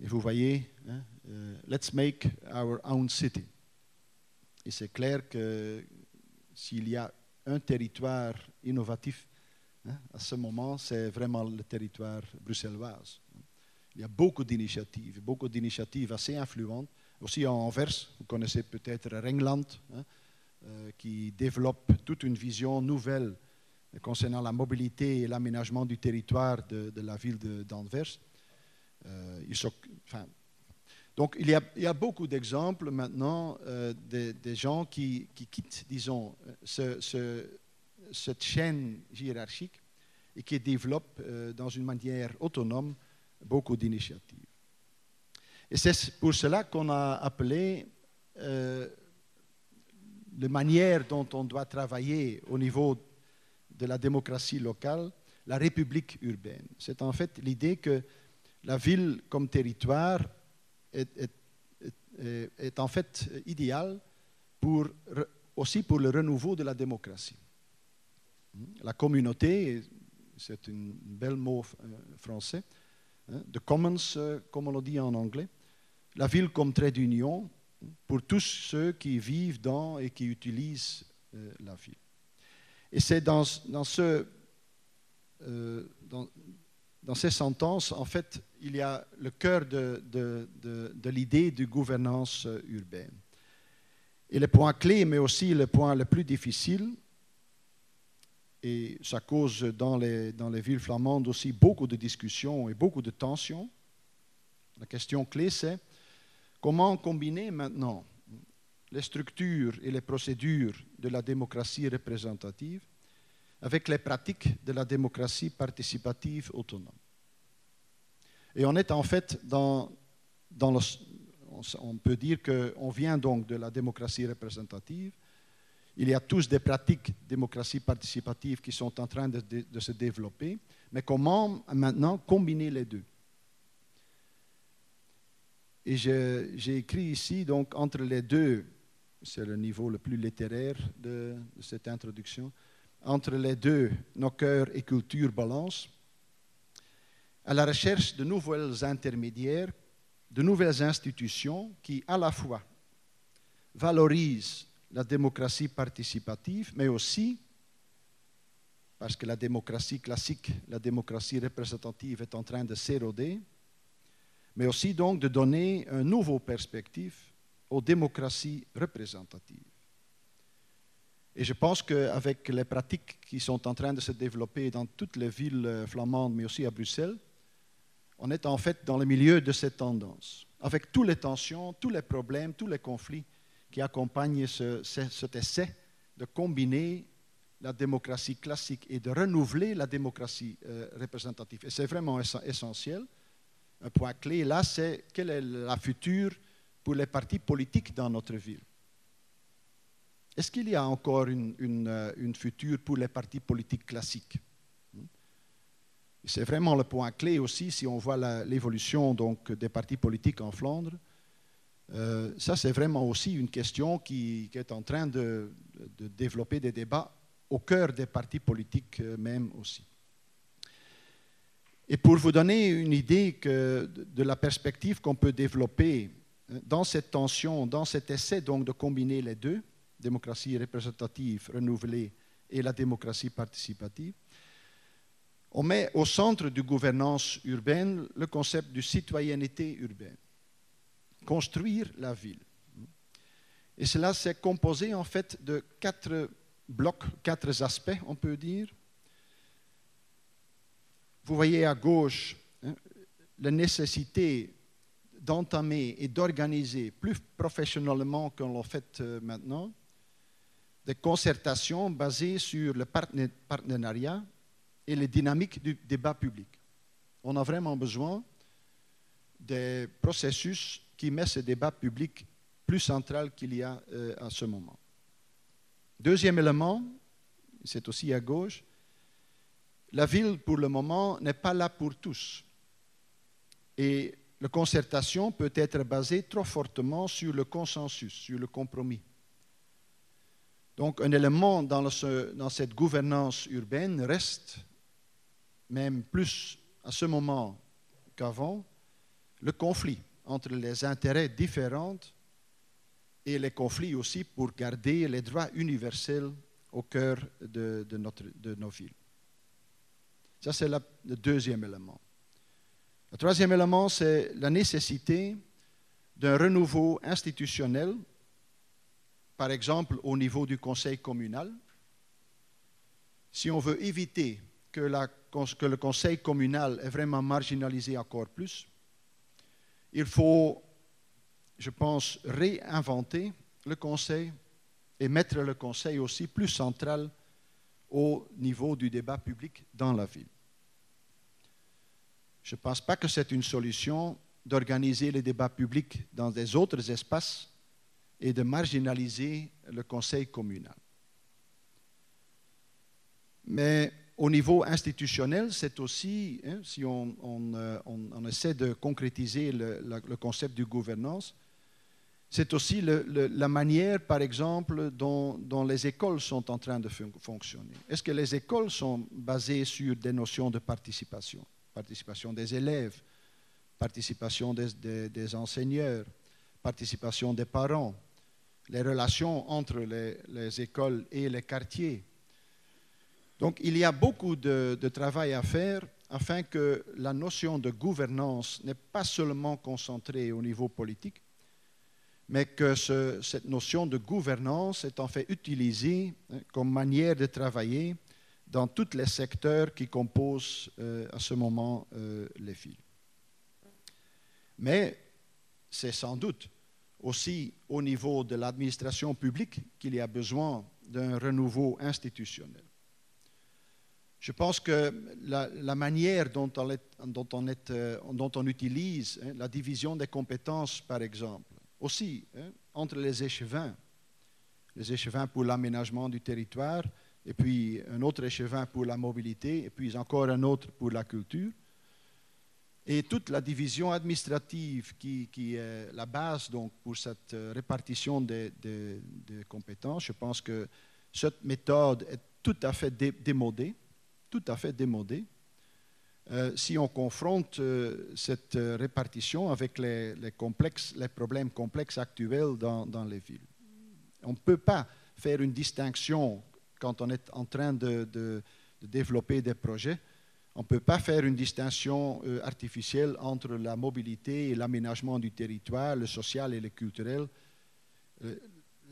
Et vous voyez, hein, euh, Let's make our own city. Et c'est clair que s'il y a un territoire innovatif, à ce moment, c'est vraiment le territoire bruxellois. Il y a beaucoup d'initiatives, beaucoup d'initiatives assez influentes. Aussi en Anvers, vous connaissez peut-être Ringland, hein, euh, qui développe toute une vision nouvelle concernant la mobilité et l'aménagement du territoire de, la ville d'Anvers. Euh, donc il y, a, il y, a, beaucoup d'exemples maintenant euh, des, gens qui, quittent, disons, cette chaîne hiérarchique et qui développent dans une manière autonome beaucoup d'initiatives. Et c'est pour cela qu'on a appelé euh, la manière dont on doit travailler au niveau de la démocratie locale, la république urbaine. C'est en fait l'idée que la ville comme territoire est, en fait idéale aussi pour le renouveau de la démocratie. La communauté, c'est un bel mot euh, français, de commons, euh, comme on le dit en anglais, la ville comme trait d'union pour tous ceux qui vivent dans et qui utilisent euh, la ville. Et c'est dans, dans, ce, euh, dans, ces sentences, en fait, il y a le cœur de, de, de l'idée de gouvernance urbaine. Et le point clé, mais aussi le point le plus difficile, et ça cause dans les, villes flamandes aussi beaucoup de discussions et beaucoup de tensions. La question clé, c'est comment combiner maintenant les structures et les procédures de la démocratie représentative avec les pratiques de la démocratie participative autonome. Et on est en fait dans, dans le, on peut dire qu'on vient donc de la démocratie représentative il y a tous des pratiques démocratie participative qui sont en train de, se développer, mais comment maintenant combiner les deux? Et j'ai écrit ici, donc, entre les deux c'est le niveau le plus littéraire de, de cette introduction. Entre les deux, nos cœurs et culture balancent. À la recherche de nouvelles intermédiaires, de nouvelles institutions qui, à la fois, valorisent la démocratie participative, mais aussi, parce que la démocratie classique, la démocratie représentative est en train de s'éroder, mais aussi donc de donner une nouvelle perspective aux démocraties représentatives. Et je pense qu'avec les pratiques qui sont en train de se développer dans toutes les villes flamandes, mais aussi à Bruxelles, on est en fait dans le milieu de cette tendance, avec toutes les tensions, tous les problèmes, tous les conflits qui accompagnent ce, cet essai de combiner la démocratie classique et de renouveler la démocratie euh, représentative. Et c'est vraiment essentiel. Un point clé là, c'est quelle est la future pour les partis politiques dans notre ville. Est-ce qu'il y a encore une, une, euh, une future pour les partis politiques classiques? C'est vraiment le point clé aussi si on voit l'évolution des partis politiques en Flandre. Euh, ça, c'est vraiment aussi une question qui, est en train de, développer des débats au cœur des partis politiques euh, même aussi. Et pour vous donner une idée de la perspective qu'on peut développer euh, dans cette tension, dans cet essai donc de combiner les deux, démocratie représentative renouvelée et la démocratie participative, on met au centre du gouvernance urbaine le concept de citoyenneté urbaine, construire la ville. Et cela s'est composé en fait de quatre blocs, quatre aspects, on peut dire. Vous voyez à gauche hein, la nécessité d'entamer et d'organiser plus professionnellement qu'on l'a fait euh, maintenant des concertations basées sur le partenariat et les dynamiques du débat public. On a vraiment besoin des processus qui mettent ce débat public plus central qu'il y a euh, à ce moment. Deuxième élément, c'est aussi à gauche, la ville pour le moment n'est pas là pour tous. Et la concertation peut être basée trop fortement sur le consensus, sur le compromis. Donc un élément dans cette gouvernance urbaine reste même plus à ce moment qu'avant, le conflit entre les intérêts différents et les conflits aussi pour garder les droits universels au cœur de, notre, de nos villes. Ça, c'est le deuxième élément. Le troisième élément, c'est la nécessité d'un renouveau institutionnel, par exemple au niveau du conseil communal. Si on veut éviter que la que le conseil communal est vraiment marginalisé encore plus. Il faut, je pense, réinventer le conseil et mettre le conseil aussi plus central au niveau du débat public dans la ville. Je ne pense pas que c'est une solution d'organiser les débats publics dans des autres espaces et de marginaliser le conseil communal. Mais au niveau institutionnel, c'est aussi, hein, si on, euh, essaie de concrétiser le, concept de gouvernance, c'est aussi la manière, par exemple, dont, les écoles sont en train de fonctionner. Est-ce que les écoles sont basées sur des notions de participation? Participation des élèves, participation des, des enseignants, participation des parents, les relations entre les écoles et les quartiers donc il y a beaucoup de, travail à faire afin que la notion de gouvernance n'est pas seulement concentrée au niveau politique, mais que cette notion de gouvernance est en fait utilisée hein, comme manière de travailler dans tous les secteurs qui composent euh, à ce moment euh, les villes. Mais c'est sans doute aussi au niveau de l'administration publique qu'il y a besoin d'un renouveau institutionnel. Je pense que la, manière dont on, euh, utilise hein, la division des compétences, par exemple, aussi hein, entre les échevins, les échevins pour l'aménagement du territoire, et puis un autre échevin pour la mobilité, et puis encore un autre pour la culture, Et toute la division administrative qui, est la base donc, pour cette euh, répartition des, compétences, je pense que cette méthode est tout à fait démodée, tout à fait démodée. Euh, si on confronte euh, cette répartition avec les, complexes, les, problèmes complexes actuels dans, les villes. On ne peut pas faire une distinction quand on est en train de développer des projets on ne peut pas faire une distinction euh, artificielle entre la mobilité et l'aménagement du territoire, le social et le culturel.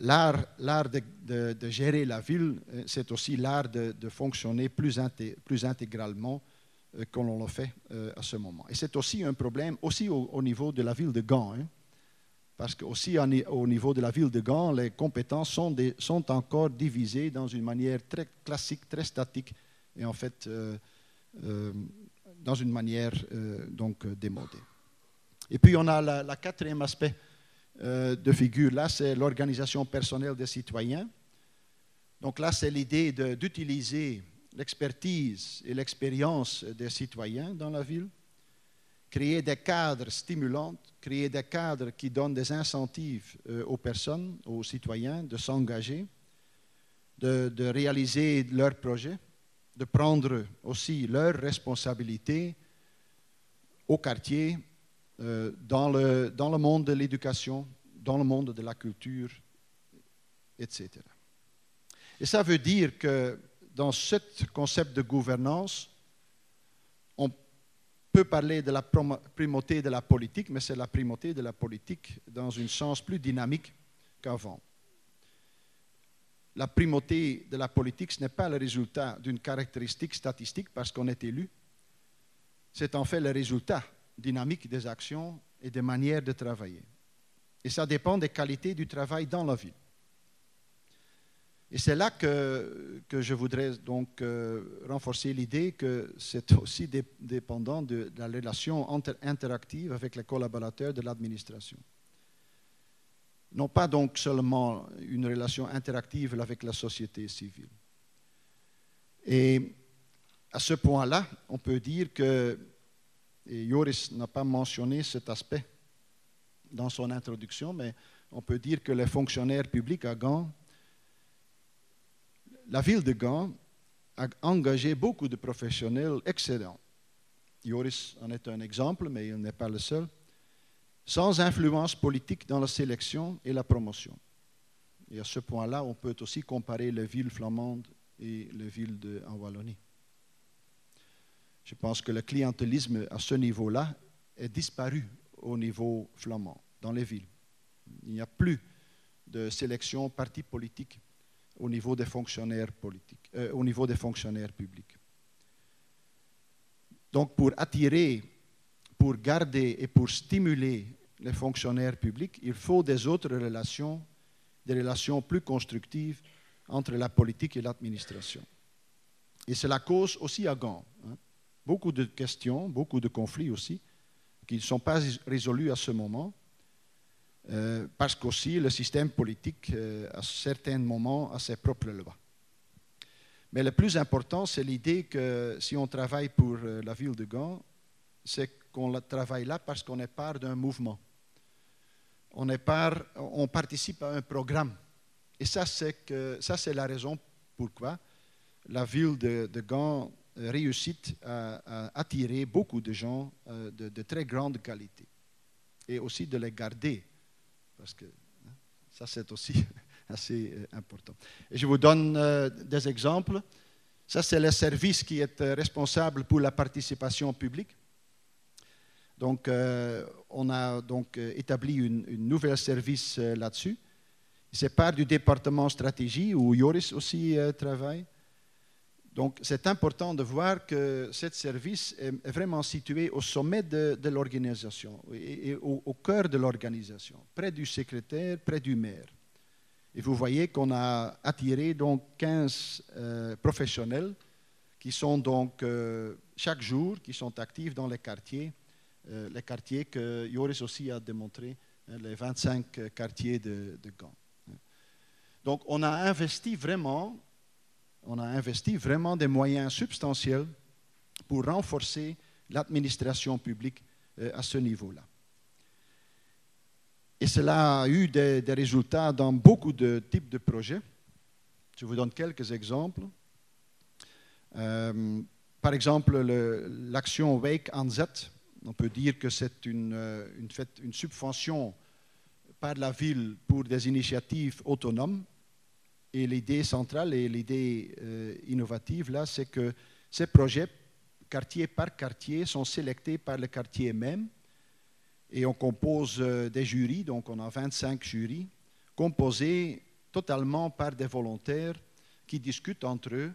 Euh, l'art de, gérer la ville, euh, c'est aussi l'art de, fonctionner plus, intégralement que l'on le fait à ce moment. Et c'est aussi un problème aussi au, niveau de la ville de Gand. Hein, parce que au niveau de la ville de Gand, les compétences sont, encore divisées dans une manière très classique, très statique. Et en fait, euh, dans une manière euh, donc euh, démodée. Et puis on a la, quatrième aspect de figure, là c'est l'organisation personnelle des citoyens. Donc là c'est l'idée d'utiliser l'expertise et l'expérience des citoyens dans la ville, créer des cadres stimulants, créer des cadres qui donnent des incentives aux personnes, aux citoyens de s'engager, de, de, réaliser leurs projets de prendre aussi leurs responsabilités au quartier, euh, dans, le, dans le monde de l'éducation, dans le monde de la culture, etc. Et ça veut dire que dans ce concept de gouvernance, on peut parler de la primauté de la politique, mais c'est la primauté de la politique dans un sens plus dynamique qu'avant la primauté de la politique, ce n'est pas le résultat d'une caractéristique statistique parce qu'on est élu. C'est en fait le résultat dynamique des actions et des manières de travailler. Et ça dépend des qualités du travail dans la ville. Et c'est là que, que, je voudrais donc euh, renforcer l'idée que c'est aussi dépendant de la relation interactive avec les collaborateurs de l'administration non pas donc seulement une relation interactive avec la société civile. Et à ce point-là, on peut dire que, et Joris n'a pas mentionné cet aspect dans son introduction, mais on peut dire que les fonctionnaires publics à Gand, la ville de Gand a engagé beaucoup de professionnels excellents. Joris en est un exemple, mais il n'est pas le seul sans influence politique dans la sélection et la promotion. Et à ce point-là, on peut aussi comparer les villes flamandes et les villes de, en Wallonie. Je pense que le clientélisme à ce niveau-là est disparu au niveau flamand, dans les villes. Il n'y a plus de sélection parti politique au niveau des fonctionnaires politiques, euh, au niveau des fonctionnaires publics. Donc pour attirer pour garder et pour stimuler les fonctionnaires publics, il faut des autres relations, des relations plus constructives entre la politique et l'administration. Et c'est la cause aussi à Gand. Hein. Beaucoup de questions, beaucoup de conflits aussi, qui ne sont pas résolus à ce moment, euh, parce qu'aussi le système politique, euh, à certains moments, a ses propres lois. Mais le plus important, c'est l'idée que si on travaille pour euh, la ville de Gand, c'est qu'on travaille là parce qu'on est part d'un mouvement. On, est part, on participe à un programme. Et ça, c'est, la raison pourquoi la ville de, Gand réussit à, attirer beaucoup de gens euh, de, très grande qualité. Et aussi de les garder, parce que hein, ça, c'est aussi [laughs] assez euh, important. Je vous donne euh, des exemples. Ça, c'est le service qui est responsable pour la participation publique. Donc, euh, on a donc euh, établi une, une nouvel service euh, là-dessus. C'est part du département stratégie où Joris aussi travaille. Donc, c'est important de voir que ce service est vraiment situé au sommet de, l'organisation et, au, cœur de l'organisation, près du secrétaire, près du maire. Et vous voyez qu'on a attiré donc 15 professionnels qui sont donc chaque jour, qui sont actifs dans les quartiers euh, les quartiers que Joris aussi a démontré, hein, les 25 quartiers de, de Gand. Donc on a investi vraiment, on a investi vraiment des moyens substantiels pour renforcer l'administration publique à ce niveau-là. Et cela a eu des, résultats dans beaucoup de types de projets. Je vous donne quelques exemples. Euh, par exemple, l'action Wake on Z, on peut dire que c'est euh, une, subvention par la ville pour des initiatives autonomes. Et l'idée centrale et l'idée euh, innovative, là, c'est que ces projets, quartier par quartier, sont sélectés par le quartier même et on compose euh, des jurys, donc on a 25 jurys, composés totalement par des volontaires qui discutent entre eux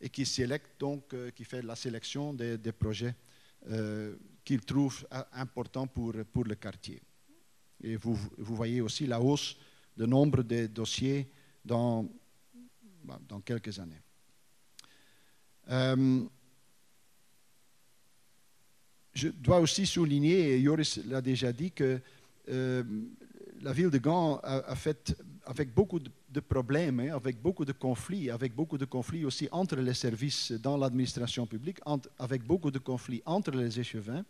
et qui sélectent donc, euh, qui fait la sélection des, projets euh, qu'ils trouvent importants pour, pour le quartier. Et vous, vous voyez aussi la hausse du nombre de dossiers dans, dans quelques années. je dois aussi souligner, et Joris l'a déjà dit, que euh, la ville de Gand a, fait, avec beaucoup de, problèmes, hein, avec beaucoup de conflits, avec beaucoup de conflits aussi entre les services dans l'administration publique, avec beaucoup de conflits entre les échevins.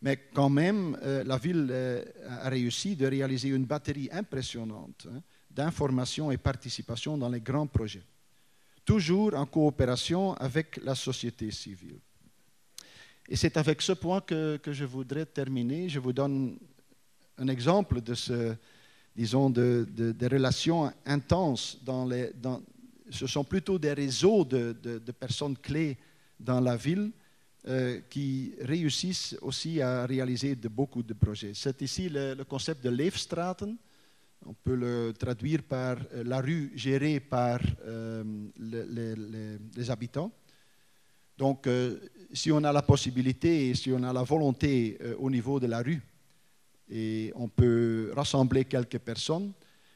Mais quand même, euh, la ville euh, a réussi de réaliser une batterie impressionnante hein, d'informations et participation dans les grands projets, toujours en coopération avec la société civile. Et c'est avec ce point que, je voudrais terminer. Je vous donne un exemple de ce, disons, de, des relations intenses. Dans les, ce sont plutôt des réseaux de, personnes clés dans la ville euh, qui réussissent aussi à réaliser de beaucoup de projets. C'est ici le, concept de Leefstraten. On peut le traduire par euh, la rue gérée par euh, les habitants. Donc, euh, si on a la possibilité et si on a la volonté au niveau de la rue, et on peut rassembler quelques personnes,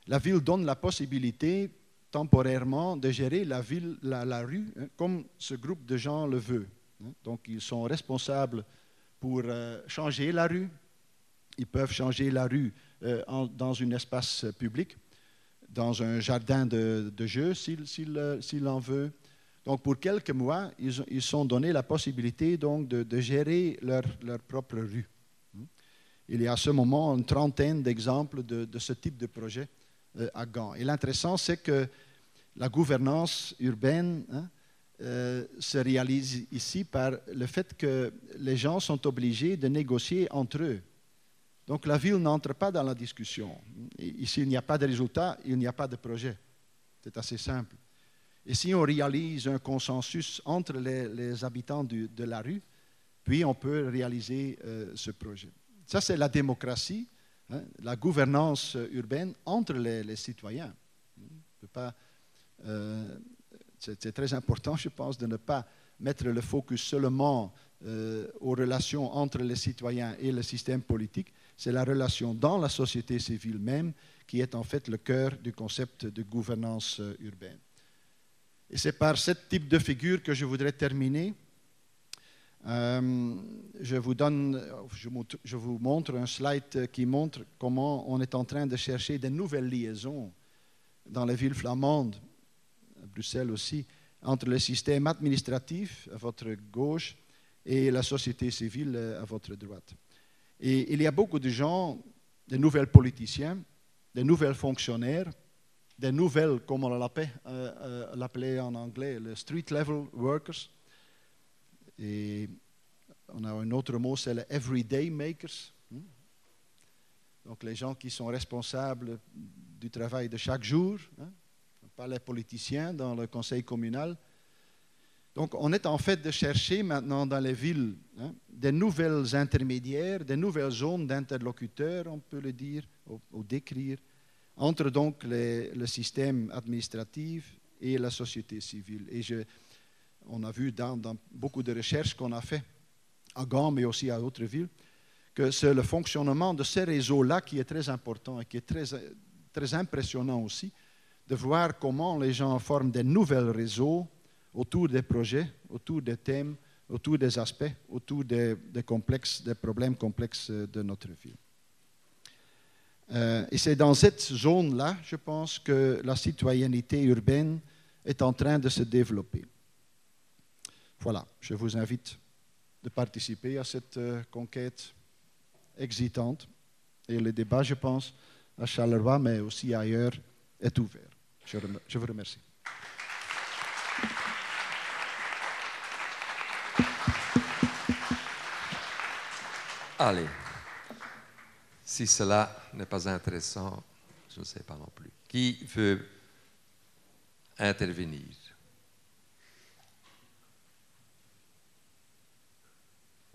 la ville donne la possibilité temporairement de gérer la, ville, la, rue hein, comme ce groupe de gens le veut. Hein. Donc, ils sont responsables pour changer la rue. Ils peuvent changer la rue dans un espace public, dans un jardin de, jeu s'il en veut donc, pour quelques mois, ils, sont donnés la possibilité donc, de, gérer leur, propre rue. Hmm? Il y a à ce moment une trentaine d'exemples de, ce type de projet euh, à Gand. Et l'intéressant, c'est que la gouvernance urbaine hein, euh, se réalise ici par le fait que les gens sont obligés de négocier entre eux. Donc la ville n'entre pas dans la discussion. Ici, il n'y a pas de résultat, il n'y a pas de projet. C'est assez simple. Et si on réalise un consensus entre les, habitants de la rue, puis on peut réaliser euh, ce projet. Ça, c'est la démocratie, hein, la gouvernance urbaine entre les, citoyens. Euh, c'est très important, je pense, de ne pas mettre le focus seulement euh, aux relations entre les citoyens et le système politique. C'est la relation dans la société civile même qui est en fait le cœur du concept de gouvernance urbaine. Et c'est par ce type de figure que je voudrais terminer. Euh, je, vous montre un slide qui montre comment on est en train de chercher de nouvelles liaisons dans les villes flamandes, à Bruxelles aussi, entre le système administratif à votre gauche et la société civile à votre droite. Et il y a beaucoup de gens, de nouvelles politiciens, de nouvelles fonctionnaires, des nouvelles, comme on l'appelait, euh, euh en anglais, les street level workers. Et on a un autre mot, c'est les everyday makers. Hmm. Donc les gens qui sont responsables du travail de chaque jour, hein. pas les politiciens dans le conseil communal. Donc on est en fait de chercher maintenant dans les villes hein, des nouvelles intermédiaires, des nouvelles zones d'interlocuteurs, on peut le dire, ou décrire, entre donc le système administratif et la société civile. Et je, on a vu dans, beaucoup de recherches qu'on a fait à Gand, mais aussi à d'autres villes, que c'est le fonctionnement de ces réseaux-là qui est très important et qui est très, très impressionnant aussi, de voir comment les gens forment des nouveaux réseaux autour des projets, autour des thèmes, autour des aspects, autour des, complexes, des problèmes complexes de notre ville. Euh, et c'est dans cette zone-là, je pense, que la citoyenneté urbaine est en train de se développer. Voilà, je vous invite de participer à cette euh, conquête excitante. Et le débat, je pense, à Charleroi, mais aussi ailleurs, est ouvert. Je vous remercie. Allez, si cela n'est pas intéressant, je ne sais pas non plus. Qui veut intervenir?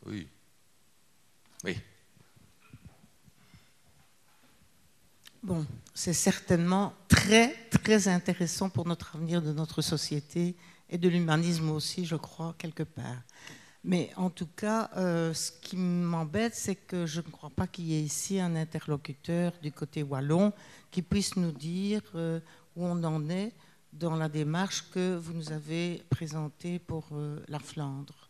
Oui. Oui. Bon, c'est certainement très, très intéressant pour notre avenir de notre société et de l'humanisme aussi, je crois, quelque part. Mais en tout cas, euh, ce qui m'embête, c'est que je ne crois pas qu'il y ait ici un interlocuteur du côté wallon qui puisse nous dire euh, où on en est dans la démarche que vous nous avez présentée pour euh, la Flandre.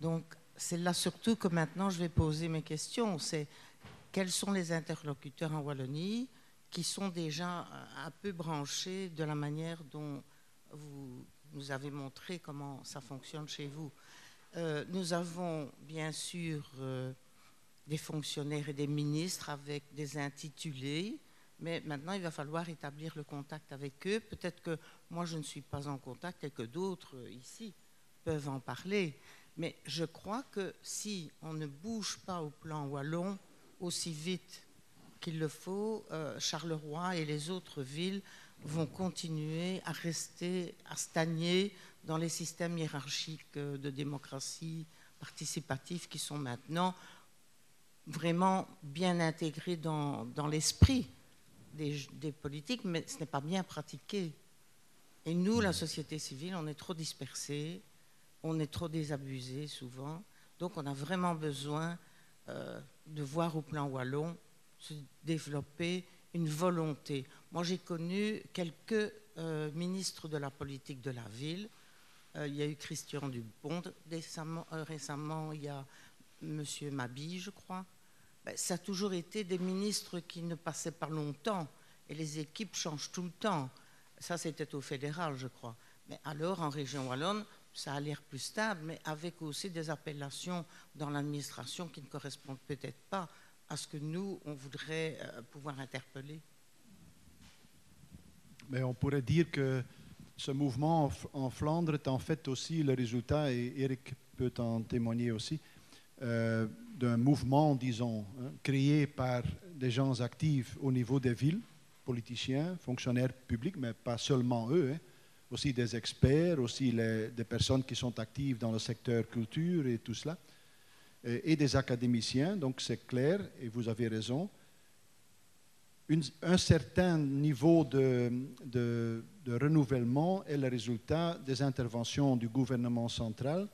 Donc, c'est là surtout que maintenant je vais poser mes questions. C'est quels sont les interlocuteurs en Wallonie qui sont déjà un peu branchés de la manière dont vous nous avez montré comment ça fonctionne chez vous? Euh, nous avons bien sûr euh, des fonctionnaires et des ministres avec des intitulés, mais maintenant il va falloir établir le contact avec eux. Peut-être que moi je ne suis pas en contact et que d'autres euh, ici peuvent en parler. Mais je crois que si on ne bouge pas au plan wallon aussi vite qu'il le faut, Charleroi et les autres villes vont continuer à rester, à stagner dans les systèmes hiérarchiques de démocratie participative qui sont maintenant vraiment bien intégrés dans, dans l'esprit des, des, politiques, mais ce n'est pas bien pratiqué. Et nous, la société civile, on est trop dispersés, on est trop désabusés souvent, donc on a vraiment besoin euh, de voir au plan wallon se développer une volonté. Moi, j'ai connu quelques euh, ministres de la politique de la ville. Euh, il y a eu Christian Dupont récemment, euh, récemment il y a M. Mabille, je crois. Ben, ça a toujours été des ministres qui ne passaient pas longtemps et les équipes changent tout le temps. Ça, c'était au fédéral, je crois. Mais alors, en région wallonne, ça a l'air plus stable, mais avec aussi des appellations dans l'administration qui ne correspondent peut-être pas à ce que nous, on voudrait euh, pouvoir interpeller Mais on pourrait dire que ce mouvement en Flandre est en fait aussi le résultat, et Eric peut en témoigner aussi, euh, d'un mouvement, disons, hein, créé par des gens actifs au niveau des villes, politiciens, fonctionnaires publics, mais pas seulement eux, hein, aussi des experts, aussi les, des personnes qui sont actives dans le secteur culture et tout cela et des académiciens, donc c'est clair, et vous avez raison. Un certain niveau de, renouvellement est le résultat des interventions du gouvernement central,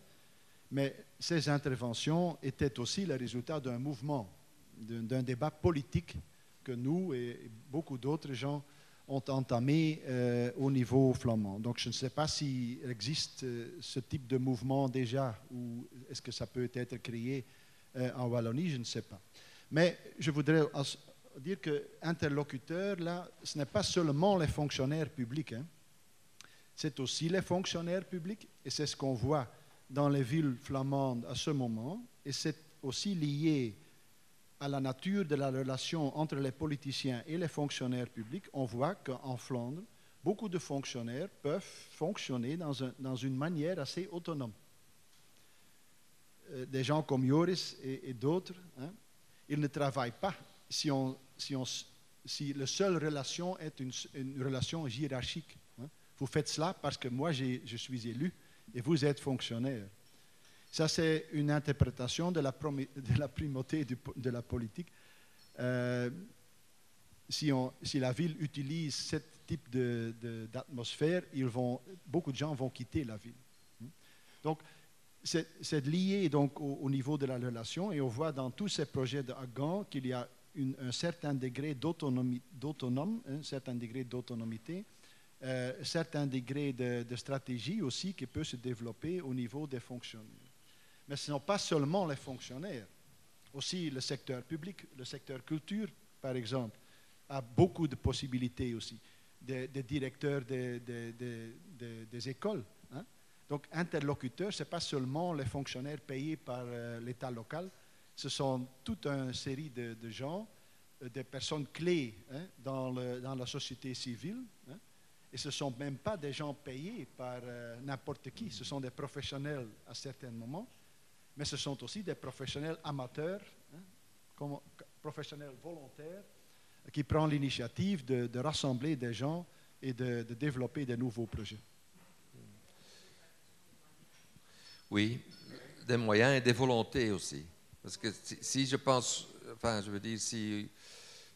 mais ces interventions étaient aussi le résultat d'un mouvement, d'un débat politique que nous et beaucoup d'autres gens ont entamé euh, au niveau flamand. Donc je ne sais pas s'il existe euh, ce type de mouvement déjà ou est-ce que ça peut être créé euh, en Wallonie, je ne sais pas. Mais je voudrais dire que interlocuteur, là, ce n'est pas seulement les fonctionnaires publics, hein. c'est aussi les fonctionnaires publics, et c'est ce qu'on voit dans les villes flamandes à ce moment, et c'est aussi lié à la nature de la relation entre les politiciens et les fonctionnaires publics, on voit qu'en Flandre, beaucoup de fonctionnaires peuvent fonctionner dans, un, dans une manière assez autonome. Euh, des gens comme Joris et, d'autres, hein, ils ne travaillent pas si, on, si, on, si la seule relation est une, relation hiérarchique. Hein. Vous faites cela parce que moi je suis élu et vous êtes fonctionnaire. Ça, c'est une interprétation de la, de la primauté de la politique. Euh, si, on, si, la ville utilise ce type d'atmosphère, beaucoup de gens vont quitter la ville. Donc, c'est lié donc au, niveau de la relation et on voit dans tous ces projets de Hagan qu'il y a un certain degré d'autonomie, un certain degré d'autonomité, euh, un certain degré de, stratégie aussi qui peut se développer au niveau des fonctionnaires. Mais ce ne sont pas seulement les fonctionnaires, aussi le secteur public, le secteur culture, par exemple, a beaucoup de possibilités aussi. Des, directeurs des, des écoles, hein. Donc, interlocuteur, ce n'est pas seulement les fonctionnaires payés par euh, l'État local, ce sont toute une série de, gens, euh, des personnes clés hein, dans, la société civile. Hein. et ce ne sont même pas des gens payés par euh, n'importe qui, ce sont des professionnels à certains moments, mais ce sont aussi des professionnels amateurs, hein, professionnels volontaires, qui prennent l'initiative de, rassembler des gens et de développer des nouveaux projets. Oui, des moyens et des volontés aussi. Parce que si, je pense, enfin, je veux dire, si,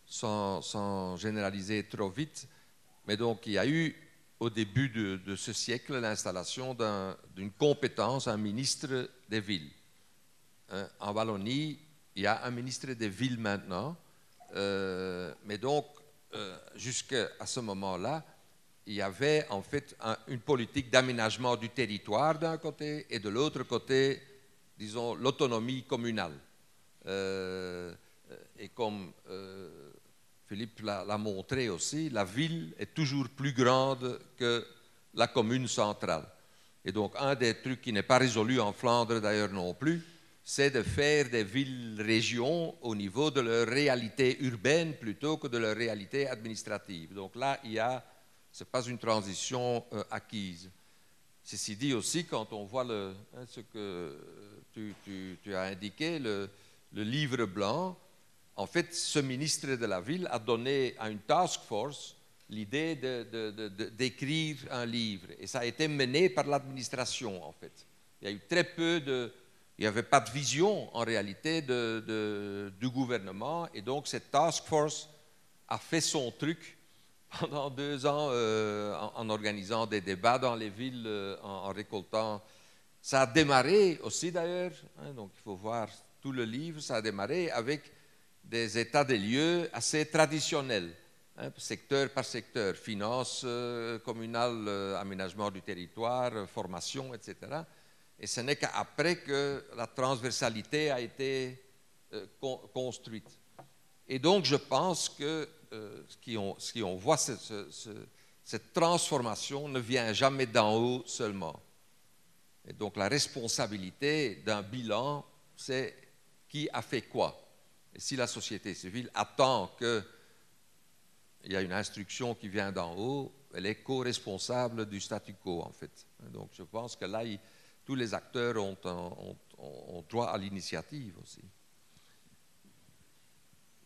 sans, généraliser trop vite, mais donc il y a eu au début de, ce siècle l'installation d'une compétence, un ministre des villes. Hein, en Wallonie, il y a un ministre des villes maintenant, euh, mais donc euh, jusqu'à ce moment-là, il y avait en fait une politique d'aménagement du territoire d'un côté et de l'autre côté disons, l'autonomie communale. Euh, et comme euh, Philippe l'a montré aussi, la ville est toujours plus grande que la commune centrale. Et donc, un des trucs qui n'est pas résolu en Flandre d'ailleurs non plus, c'est de faire des villes-régions au niveau de leur réalité urbaine plutôt que de leur réalité administrative. Donc là, il y a, ce n'est pas une transition euh, acquise. Ceci dit aussi, quand on voit le, hein, ce que tu, as indiqué, le, livre blanc, en fait, ce ministre de la Ville a donné à une task force l'idée d'écrire un livre. Et ça a été mené par l'administration, en fait. Il y a eu très peu de... Il n'y avait pas de vision, en réalité, du gouvernement. Et donc, cette task force a fait son truc pendant deux ans euh, en, organisant des débats dans les villes, euh, en récoltant ça a démarré aussi d'ailleurs, hein, donc il faut voir tout le livre, ça a démarré avec des états des lieux assez traditionnels, hein, secteur par secteur, finances euh, communales, euh, aménagement du territoire, euh, formation, etc. Et ce n'est qu'après que la transversalité a été construite. Et donc je pense que ce qu'on voit, cette transformation ne vient jamais d'en haut seulement. Donc la responsabilité d'un bilan, c'est qui a fait quoi. Et si la société civile attend qu'il y a une instruction qui vient d'en haut, elle est co-responsable du statu quo, en fait. Donc je pense que là, tous les acteurs ont droit à l'initiative aussi.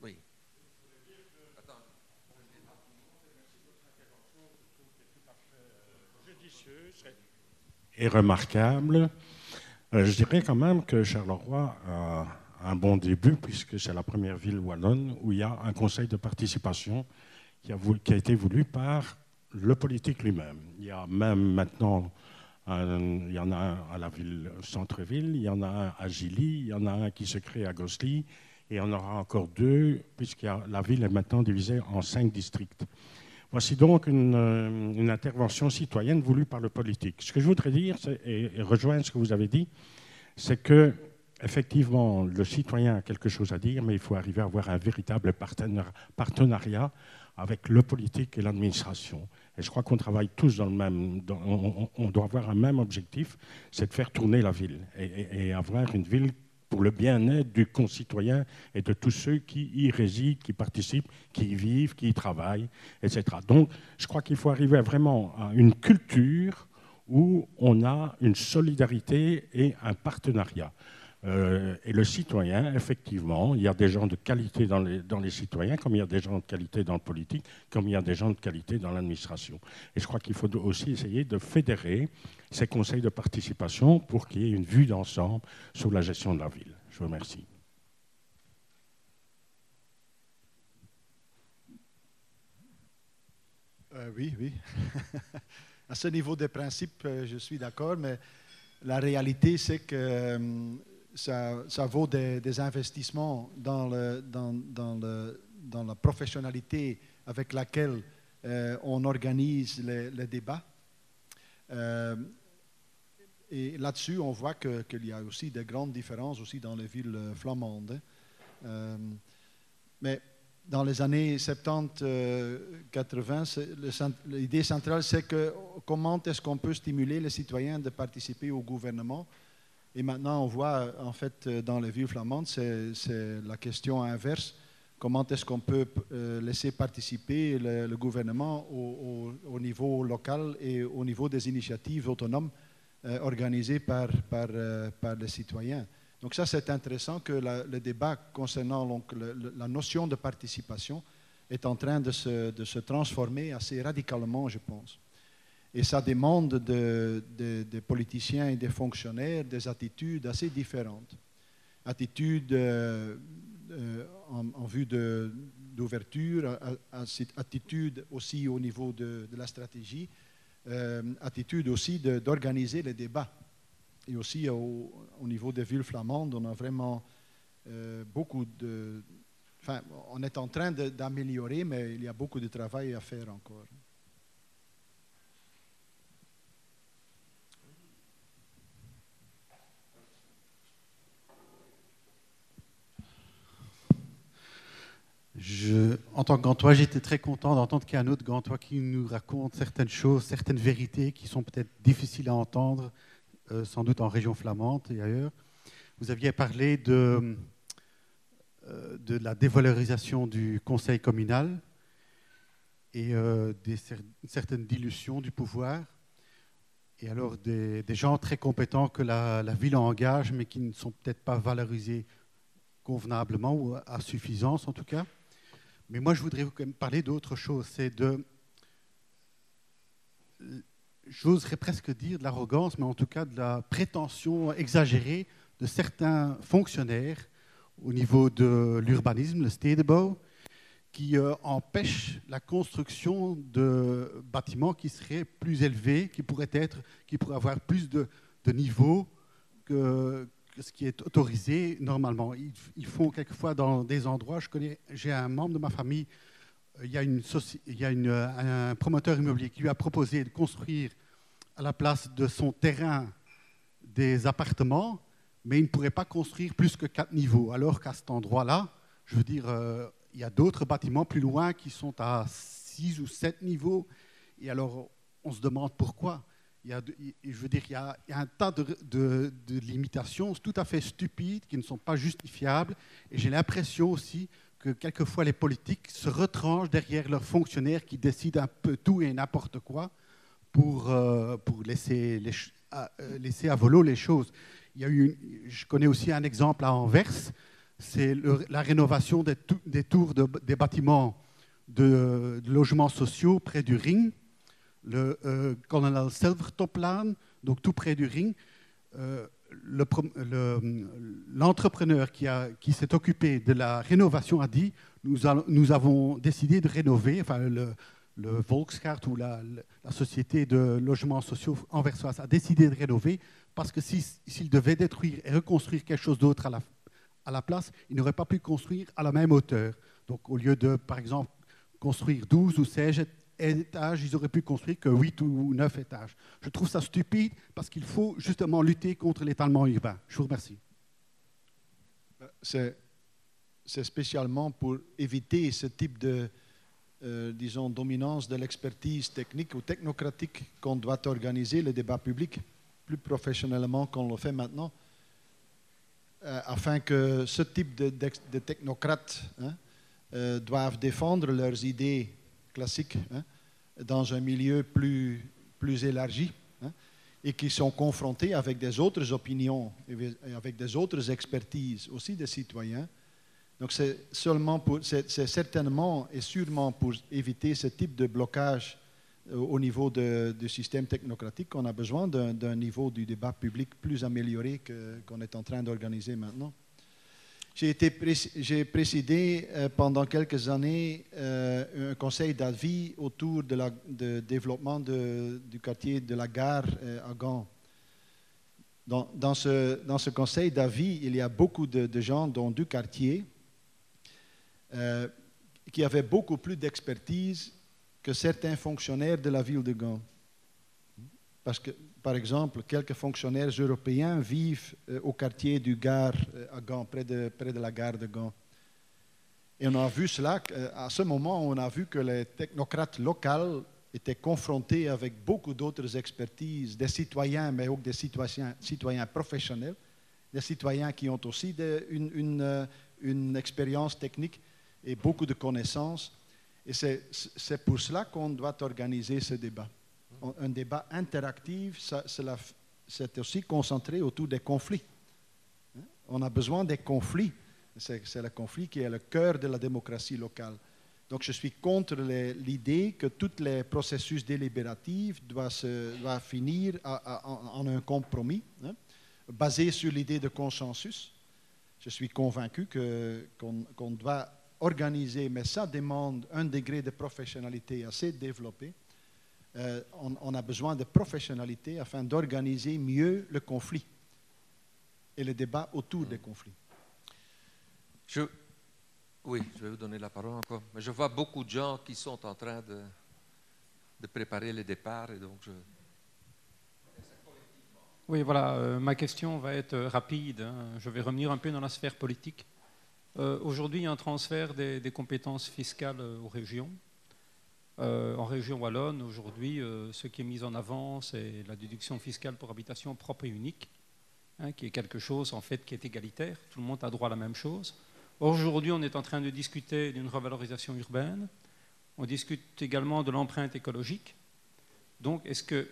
Oui. Est remarquable. Euh, je dirais quand même que Charleroi a un bon début, puisque c'est la première ville wallonne où il y a un conseil de participation qui a, été voulu par le politique lui-même. Il y a même maintenant, il y en a un à la ville centre-ville, il y en a un à Gilly, il y en a un qui se crée à Gosly, et en aura encore deux, puisque la ville est maintenant divisée en cinq districts. Voici donc euh, une, intervention citoyenne voulue par le politique. Ce que je voudrais dire, et, rejoindre ce que vous avez dit, c'est que effectivement, le citoyen a quelque chose à dire, mais il faut arriver à avoir un véritable partenariat avec le politique et l'administration. Et je crois qu'on travaille tous dans le même. on, doit avoir un même objectif, c'est de faire tourner la ville et, et avoir une ville pour le bien-être du concitoyen et de tous ceux qui y résident, qui participent, qui y vivent, qui y travaillent, etc. Donc, je crois qu'il faut arriver vraiment à une culture où on a une solidarité et un partenariat. Euh, et le citoyen, effectivement, il y a des gens de qualité dans les, citoyens, comme il y a des gens de qualité dans le politique, comme il y a des gens de qualité dans l'administration. Et je crois qu'il faut aussi essayer de fédérer ces conseils de participation pour qu'il y ait une vue d'ensemble sur la gestion de la ville. Je vous remercie. Euh, oui, oui. [laughs] à ce niveau des principes, euh, je suis d'accord, mais la réalité, c'est que ça, vaut des, investissements dans, la professionnalité avec laquelle euh, on organise les, débats. Euh, et là-dessus, on voit qu'il y a aussi des grandes différences aussi dans les villes flamandes. Euh, mais dans les années 70-80, l'idée centrale, c'est que comment est-ce qu'on peut stimuler les citoyens de participer au gouvernement Et maintenant, on voit, en fait, dans les villes flamandes, c'est la question inverse. Comment est-ce qu'on peut euh, laisser participer le, gouvernement au, niveau local et au niveau des initiatives autonomes euh, organisées par, euh, les citoyens? Donc ça, c'est intéressant que le débat concernant donc, la notion de participation est en train de se, transformer assez radicalement, je pense. Et ça demande des politiciens et des fonctionnaires des attitudes assez différentes. Attitudes euh, euh, en, vue d'ouverture, attitudes aussi au niveau de, la stratégie, euh, attitude aussi d'organiser les débats et aussi au, niveau des villes flamandes, on a vraiment euh, beaucoup de... Enfin, on est en train d'améliorer, mais il y a beaucoup de travail à faire encore. Je, en tant que gantois, j'étais très content d'entendre qu'il y a un autre gantois qui nous raconte certaines choses, certaines vérités qui sont peut-être difficiles à entendre, euh, sans doute en région flamande et ailleurs. Vous aviez parlé de, euh, de la dévalorisation du conseil communal et euh, des certaines du pouvoir. Et alors des, gens très compétents que la, ville engage, mais qui ne sont peut-être pas valorisés convenablement ou à suffisance en tout cas. Mais moi, je voudrais vous parler d'autre chose. C'est de j'oserais presque dire de l'arrogance, mais en tout cas de la prétention exagérée de certains fonctionnaires au niveau de l'urbanisme, le stedenbouw, qui euh, empêchent la construction de bâtiments qui seraient plus élevés, qui pourraient, être, qui pourraient avoir plus de, de niveau que, ce qui est autorisé normalement. Ils, font quelquefois dans des endroits, j'ai un membre de ma famille il y a, une, il y a une, un promoteur immobilier qui lui a proposé de construire à la place de son terrain des appartements, mais il ne pourrait pas construire plus que quatre niveaux. Alors qu'à cet endroit-là, je veux dire, euh, il y a d'autres bâtiments plus loin qui sont à six ou sept niveaux. Et alors, on se demande pourquoi. Il y a, je veux dire, il y a, un tas de, limitations tout à fait stupides qui ne sont pas justifiables. Et j'ai l'impression aussi que quelquefois les politiques se retranchent derrière leurs fonctionnaires qui décident un peu tout et n'importe quoi pour, euh, pour laisser, à, euh, laisser à volo les choses. Il y a eu je connais aussi un exemple à Anvers, c'est la rénovation des, tours de, des bâtiments de, logements sociaux près du Ring, le euh, Colonel Silvertoplaan, donc tout près du Ring. Euh, l'entrepreneur qui, s'est occupé de la rénovation a dit nous, avons décidé de rénover, enfin le, le Volkscart ou la, société de logements sociaux anversoise a décidé de rénover parce que s'il devait détruire et reconstruire quelque chose d'autre à la, à la place, il n'aurait pas pu construire à la même hauteur. Donc au lieu de, par exemple, construire 12 ou 16 étages, ils auraient pu construire que 8 ou 9 étages. Je trouve ça stupide parce qu'il faut justement lutter contre l'étalement urbain. Je vous remercie. C'est spécialement pour éviter ce type de, euh, disons, dominance de l'expertise technique ou technocratique qu'on doit organiser le débat public plus professionnellement qu'on le fait maintenant, euh, afin que ce type de, technocrates hein, euh, doivent défendre leurs idées classiques hein, dans un milieu plus, plus élargi hein, et qui sont confrontés avec des autres opinions, et avec des autres expertises aussi des citoyens donc c'est seulement pour, c'est, certainement et sûrement pour éviter ce type de blocage euh, au niveau du système technocratique qu'on a besoin d'un, niveau du débat public plus amélioré qu'on est en train d'organiser maintenant. J'ai, présidé euh, pendant quelques années euh, un conseil d'avis autour la, de développement du quartier de la gare à Gand. Dans, ce, dans, ce, conseil d'avis, il y a beaucoup de, gens dont du quartier euh, qui avait beaucoup plus d'expertise que certains fonctionnaires de la ville de Gand. Parce que, par exemple, quelques fonctionnaires européens vivent euh, au quartier du Gare euh, à Gand, près de, la gare de Gand. Et on a vu cela, euh, à ce moment, on a vu que les technocrates locaux étaient confrontés avec beaucoup d'autres expertises, des citoyens, mais aussi des citoyens, professionnels, des citoyens qui ont aussi une, expérience technique et beaucoup de connaissances. Et c'est pour cela qu'on doit organiser ce débat. Un débat interactif, c'est aussi concentré autour des conflits. Hein? On a besoin des conflits c'est le conflit qui est le cœur de la démocratie locale. Donc je suis contre l'idée que tous les processus délibératifs doivent, finir en, un compromis hein, basé sur l'idée de consensus. Je suis convaincu qu'on doit organiser, mais ça demande un degré de professionnalité assez développé. Euh, on, on, a besoin de professionnalité afin d'organiser mieux le conflit et le débat autour des conflits. Je, oui, je vais vous donner la parole encore. Mais je vois beaucoup de gens qui sont en train de, de préparer le départ et donc je. Oui, voilà, euh, ma question va être rapide. Hein. Je vais revenir un peu dans la sphère politique. Euh, aujourd'hui, il y a un transfert des, des compétences fiscales euh, aux régions. En région Wallonne, aujourd'hui, ce qui est mis en avant, c'est la déduction fiscale pour habitation propre et unique, hein, qui est quelque chose en fait qui est égalitaire. Tout le monde a droit à la même chose. Aujourd'hui, on est en train de discuter d'une revalorisation urbaine. On discute également de l'empreinte écologique. Donc, est-ce que,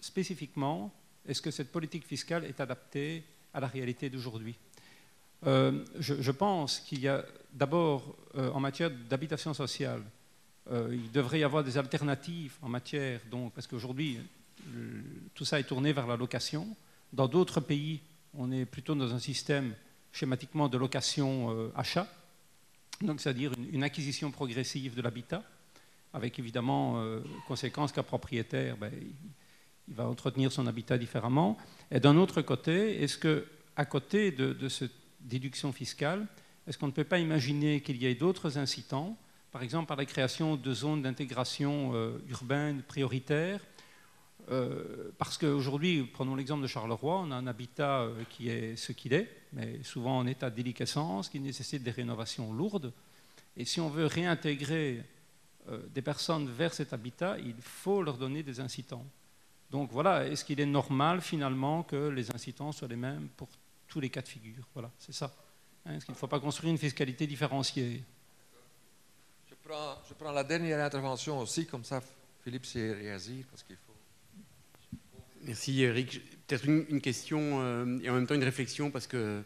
spécifiquement, est-ce que cette politique fiscale est adaptée à la réalité d'aujourd'hui? Euh, je, pense qu'il y a d'abord, euh, en matière d'habitation sociale, euh, il devrait y avoir des alternatives en matière, donc, parce qu'aujourd'hui, tout ça est tourné vers la location. Dans d'autres pays, on est plutôt dans un système schématiquement de location-achat, euh, donc c'est-à-dire une, acquisition progressive de l'habitat, avec évidemment euh, conséquence qu'un propriétaire, ben, il, va entretenir son habitat différemment. Et d'un autre côté, est-ce que à côté de, cette déduction fiscale, est-ce qu'on ne peut pas imaginer qu'il y ait d'autres incitants, par exemple par la création de zones d'intégration euh, urbaine prioritaires euh, parce qu'aujourd'hui, prenons l'exemple de Charleroi, on a un habitat euh, qui est ce qu'il est, mais souvent en état de déliquescence, qui nécessite des rénovations lourdes. Et si on veut réintégrer des personnes vers cet habitat, il faut leur donner des incitants. Donc voilà, est-ce qu'il est normal finalement que les incitants soient les mêmes pour tous les cas de figure? Voilà, c'est ça. Hein, est-ce qu'il ne faut pas construire une fiscalité différenciée? Je prends, la dernière intervention aussi, comme ça Philippe s'est réagi, parce qu'il faut Merci Eric. Peut-être une, question euh, et en même temps une réflexion parce que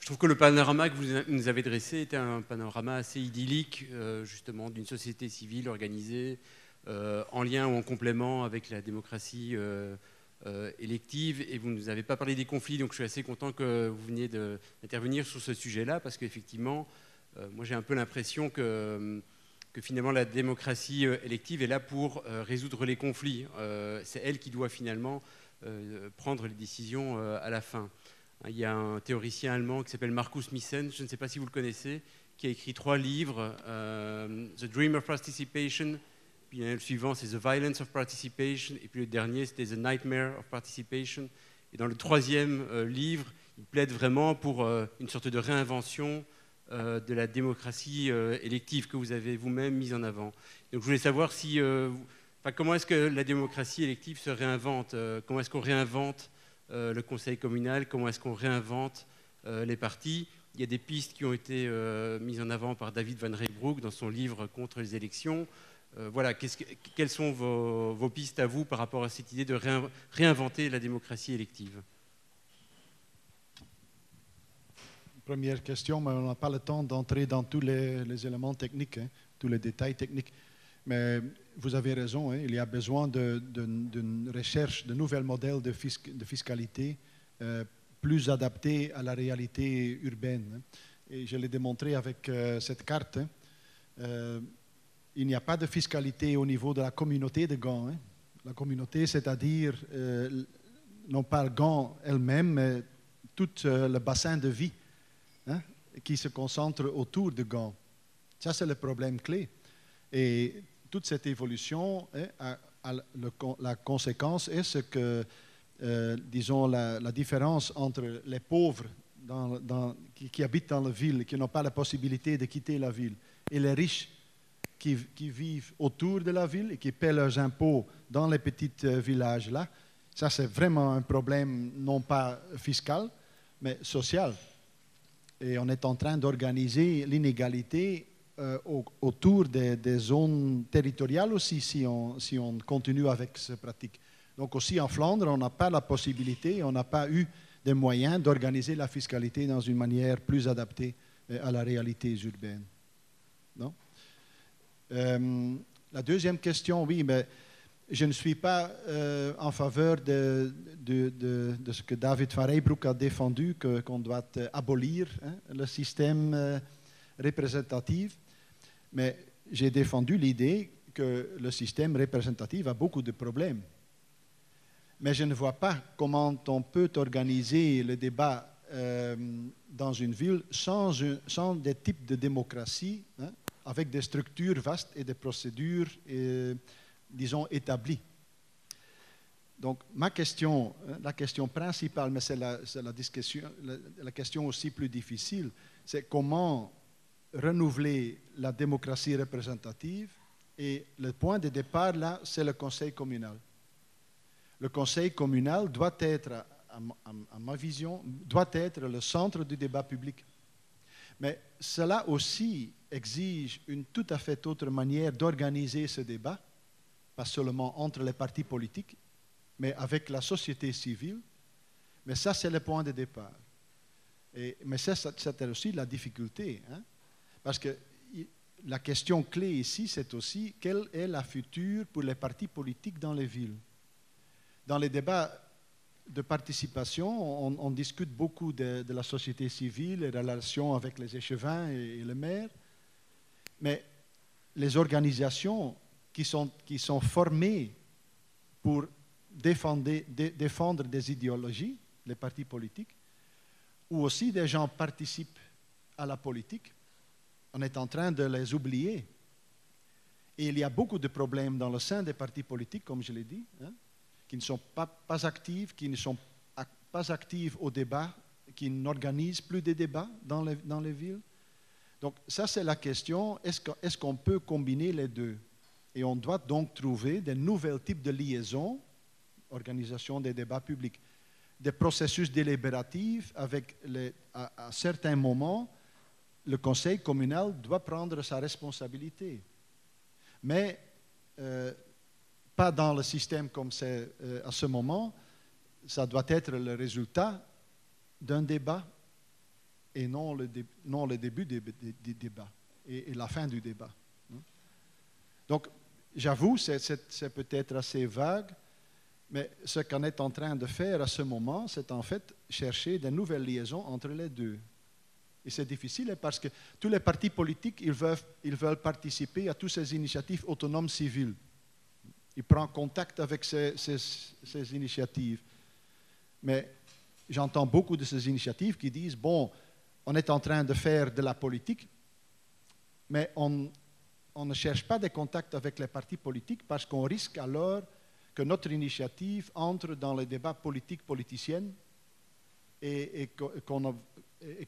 je trouve que le panorama que vous nous avez dressé était un panorama assez idyllique euh, justement d'une société civile organisée euh, en lien ou en complément avec la démocratie élective et vous ne nous avez pas parlé des conflits donc je suis assez content que vous veniez d'intervenir sur ce sujet-là parce qu'effectivement moi j'ai un peu l'impression que que finalement la démocratie euh, élective est là pour euh, résoudre les conflits. Euh, c'est elle qui doit finalement prendre les décisions à la fin. Il y a un théoricien allemand qui s'appelle Markus Missen, je ne sais pas si vous le connaissez, qui a écrit trois livres, The Dream of Participation, puis le suivant c'est The Violence of Participation, et puis le dernier c'était The Nightmare of Participation. Et dans le troisième livre, il plaide vraiment pour une sorte de réinvention de la démocratie euh, élective que vous avez vous-même mise en avant. Donc je voulais savoir si, euh, comment est-ce que la démocratie élective se réinvente Comment est-ce qu'on réinvente le conseil communal Comment est-ce qu'on réinvente les partis? Il y a des pistes qui ont été mises en avant par David Van Reybrouck dans son livre Contre les élections. voilà, quelles sont vos, pistes à vous par rapport à cette idée de réinventer la démocratie élective? Première question, mais on n'a pas le temps d'entrer dans tous les, éléments techniques, hein, tous les détails techniques. Mais vous avez raison, hein, il y a besoin d'une recherche de nouveaux modèles de, fiscalité euh, plus adaptés à la réalité urbaine. Hein. Et je l'ai démontré avec euh, cette carte. Euh, il n'y a pas de fiscalité au niveau de la communauté de Gand. La communauté, c'est-à-dire non pas Gand elle-même, mais tout le bassin de vie hein, qui se concentre autour de Gand. Ça, c'est le problème clé. Et toute cette évolution, hein, a, la conséquence est ce que, euh, disons, la, différence entre les pauvres qui, habitent dans la ville, qui n'ont pas la possibilité de quitter la ville, et les riches qui, qui vivent autour de la ville et qui paient leurs impôts dans les petits euh, villages là, ça c'est vraiment un problème non pas fiscal, mais social. Et on est en train d'organiser l'inégalité euh, au- autour des, zones territoriales aussi, si on, continue avec cette pratique. Donc aussi en Flandre, on n'a pas la possibilité, on n'a pas eu des moyens d'organiser la fiscalité dans une manière plus adaptée euh, à la réalité urbaine. Euh, la deuxième question, oui, mais je ne suis pas euh, en faveur de, ce que David Van a défendu, que- qu'on doit euh, abolir hein, le système euh, représentatif. Mais j'ai défendu l'idée que le système représentatif a beaucoup de problèmes. Mais je ne vois pas comment on peut organiser le débat dans une ville sans, des types de démocratie, hein, avec des structures vastes et des procédures, disons, établies. Donc, ma question, hein, la question principale, mais c'est la, discussion- la question aussi plus difficile, c'est comment renouveler la démocratie représentative. Et le point de départ, là, c'est le conseil communal. Le conseil communal doit être, à ma- à ma vision, doit être le centre du débat public. Mais cela aussi exige une tout à fait autre manière d'organiser ce débat, pas seulement entre les partis politiques, mais avec la société civile. Mais ça, c'est le point de départ. Et, mais c'était aussi la difficulté. hein. Parce que la question clé ici, c'est aussi quelle est la future pour les partis politiques dans les villes. Dans les débats de participation, on, discute beaucoup de, de la société civile, les relations avec les échevins et, et le maire. Mais les organisations qui sont, formées pour défendre, dé- défendre des idéologies, les partis politiques, ou aussi des gens participent à la politique, on est en train de les oublier. Et il y a beaucoup de problèmes dans le sein des partis politiques, comme je l'ai dit, hein, qui ne sont pas, actifs, qui ne sont pas actifs au débat, qui n'organisent plus de débats dans les, villes. Donc ça, c'est la question, est-ce que- est-ce qu'on peut combiner les deux? Et on doit donc trouver de nouveaux types de liaisons, organisation des débats publics, des processus délibératifs avec à, certains moments, le conseil communal doit prendre sa responsabilité. Mais euh, pas dans le système comme c'est euh, à ce moment. Ça doit être le résultat d'un débat et non le, non le début du débat et, la fin du débat. Donc, j'avoue, c'est- peut-être assez vague, mais ce qu'on est en train de faire à ce moment, c'est en fait chercher de nouvelles liaisons entre les deux. Et c'est difficile parce que tous les partis politiques, ils veulent, participer à toutes ces initiatives autonomes civiles. Ils prennent contact avec ces initiatives. Mais j'entends beaucoup de ces initiatives qui disent, bon, on est en train de faire de la politique, mais on, on ne cherche pas des contacts avec les partis politiques parce qu'on risque alors que notre initiative entre dans le débat politique politicien et, et qu'o-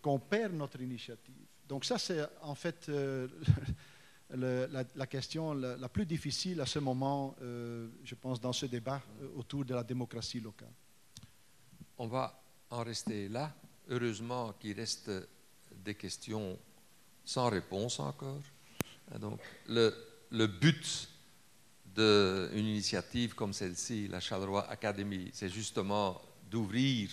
qu'on perd notre initiative. Donc ça, c'est en fait euh, [laughs] la, question la, la plus difficile à ce moment, euh, je pense, dans ce débat euh, autour de la démocratie locale. On va en rester là. Heureusement qu'il reste des questions sans réponse encore. Et Donc, le, but d'une initiative comme celle-ci, la Charleroi Academy, c'est justement d'ouvrir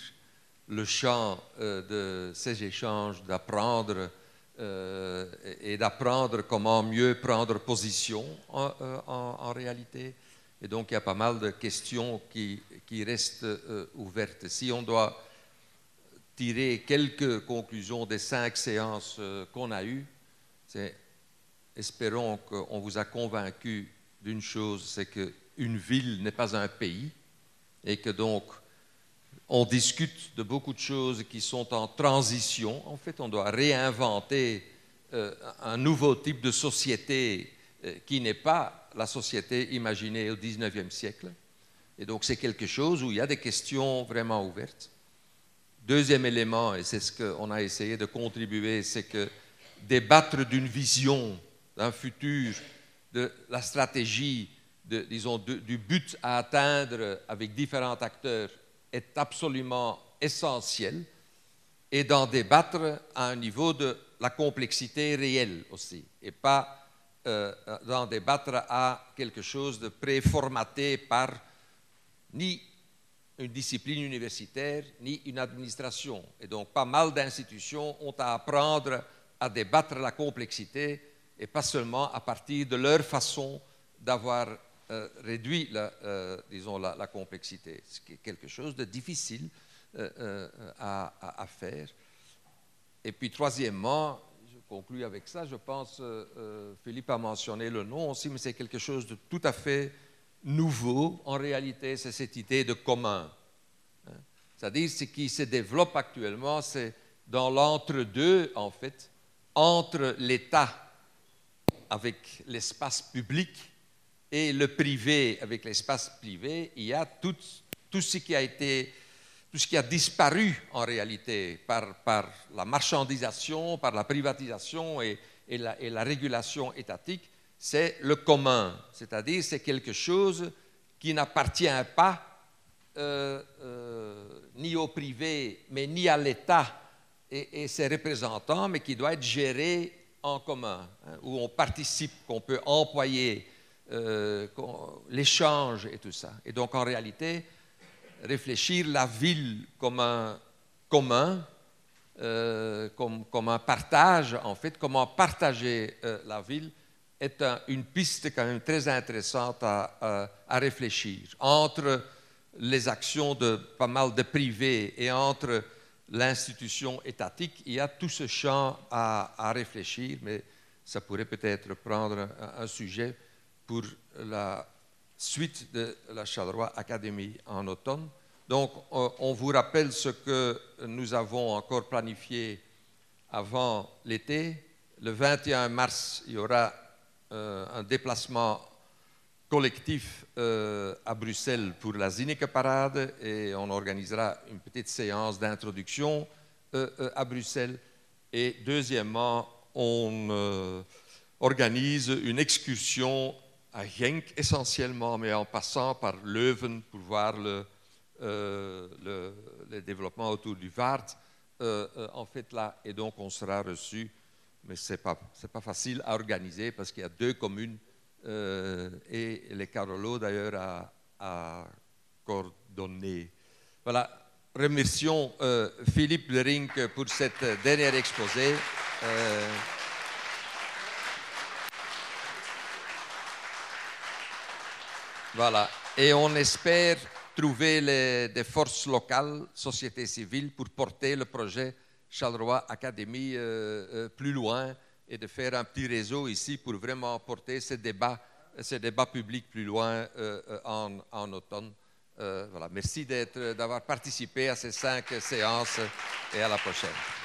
le champ euh, de ces échanges, d'apprendre euh, et d'apprendre comment mieux prendre position en, euh, en- réalité. Et donc, il y a pas mal de questions qui, qui restent ouvertes. Si on doit tirer quelques conclusions des cinq séances qu'on a eues, c'est espérons qu'on vous a convaincu d'une chose, c'est qu'une ville n'est pas un pays et que donc on discute de beaucoup de choses qui sont en transition. En fait, on doit réinventer euh, un nouveau type de société euh, qui n'est pas la société imaginée au XIXe siècle. Et donc c'est quelque chose où il y a des questions vraiment ouvertes. Deuxième élément, et c'est ce qu'on a essayé de contribuer, c'est que débattre d'une vision, d'un futur, de la stratégie, disons, du but à atteindre avec différents acteurs est absolument essentiel et d'en débattre à un niveau de la complexité réelle aussi, et pas euh, d'en débattre à quelque chose de préformaté par ni une discipline universitaire ni une administration. Et donc pas mal d'institutions ont à apprendre à débattre la complexité et pas seulement à partir de leur façon d'avoir euh, réduit la, euh, disons, la, complexité, ce qui est quelque chose de difficile euh, à, faire. Et puis troisièmement, je conclue avec ça, je pense, Philippe a mentionné le nom aussi, mais c'est quelque chose de tout à fait nouveau, en réalité, c'est cette idée de commun. Hein. C'est-à-dire ce qui se développe actuellement, c'est dans l'entre-deux, en fait, entre l'État avec l'espace public et le privé. Avec l'espace privé, il y a tout, ce qui a disparu en réalité par, la marchandisation, par la privatisation et, et, la, et la, régulation étatique, c'est le commun, c'est-à-dire c'est quelque chose qui n'appartient pas euh, euh, ni au privé, mais ni à l'État. Et, ses représentants, mais qui doit être géré en commun, hein, où on participe, qu'on peut employer, euh, l'échange et tout ça. Et donc en réalité, réfléchir la ville comme un commun, euh, comme, un partage, en fait, comment partager euh, la ville, est une piste quand même très intéressante à, réfléchir. Entre les actions de pas mal de privés et entre l'institution étatique, il y a tout ce champ à, réfléchir, mais ça pourrait peut-être prendre un, sujet pour la suite de la Charleroi Academy en automne. Donc, on vous rappelle ce que nous avons encore planifié avant l'été. Le 21 mars, il y aura euh, un déplacement collectif euh, à Bruxelles pour la Zineke Parade et on organisera une petite séance d'introduction euh, euh, à Bruxelles. Et deuxièmement, on organise une excursion à Genk essentiellement, mais en passant par Leuven pour voir le, le, développement autour du Vaart. en fait, là, et donc on sera reçu, mais ce n'est pas, pas facile à organiser parce qu'il y a deux communes euh, et les Carolo d'ailleurs à, à, coordonner. Voilà, remercions euh, Philippe Lerink pour cette dernière exposé. Euh, voilà, et on espère trouver des forces locales, société civile, pour porter le projet Charleroi Académie plus loin et de faire un petit réseau ici pour vraiment porter ce débat, public plus loin euh, euh, en, en, automne. Euh, voilà. Merci d'avoir participé à ces cinq séances et à la prochaine.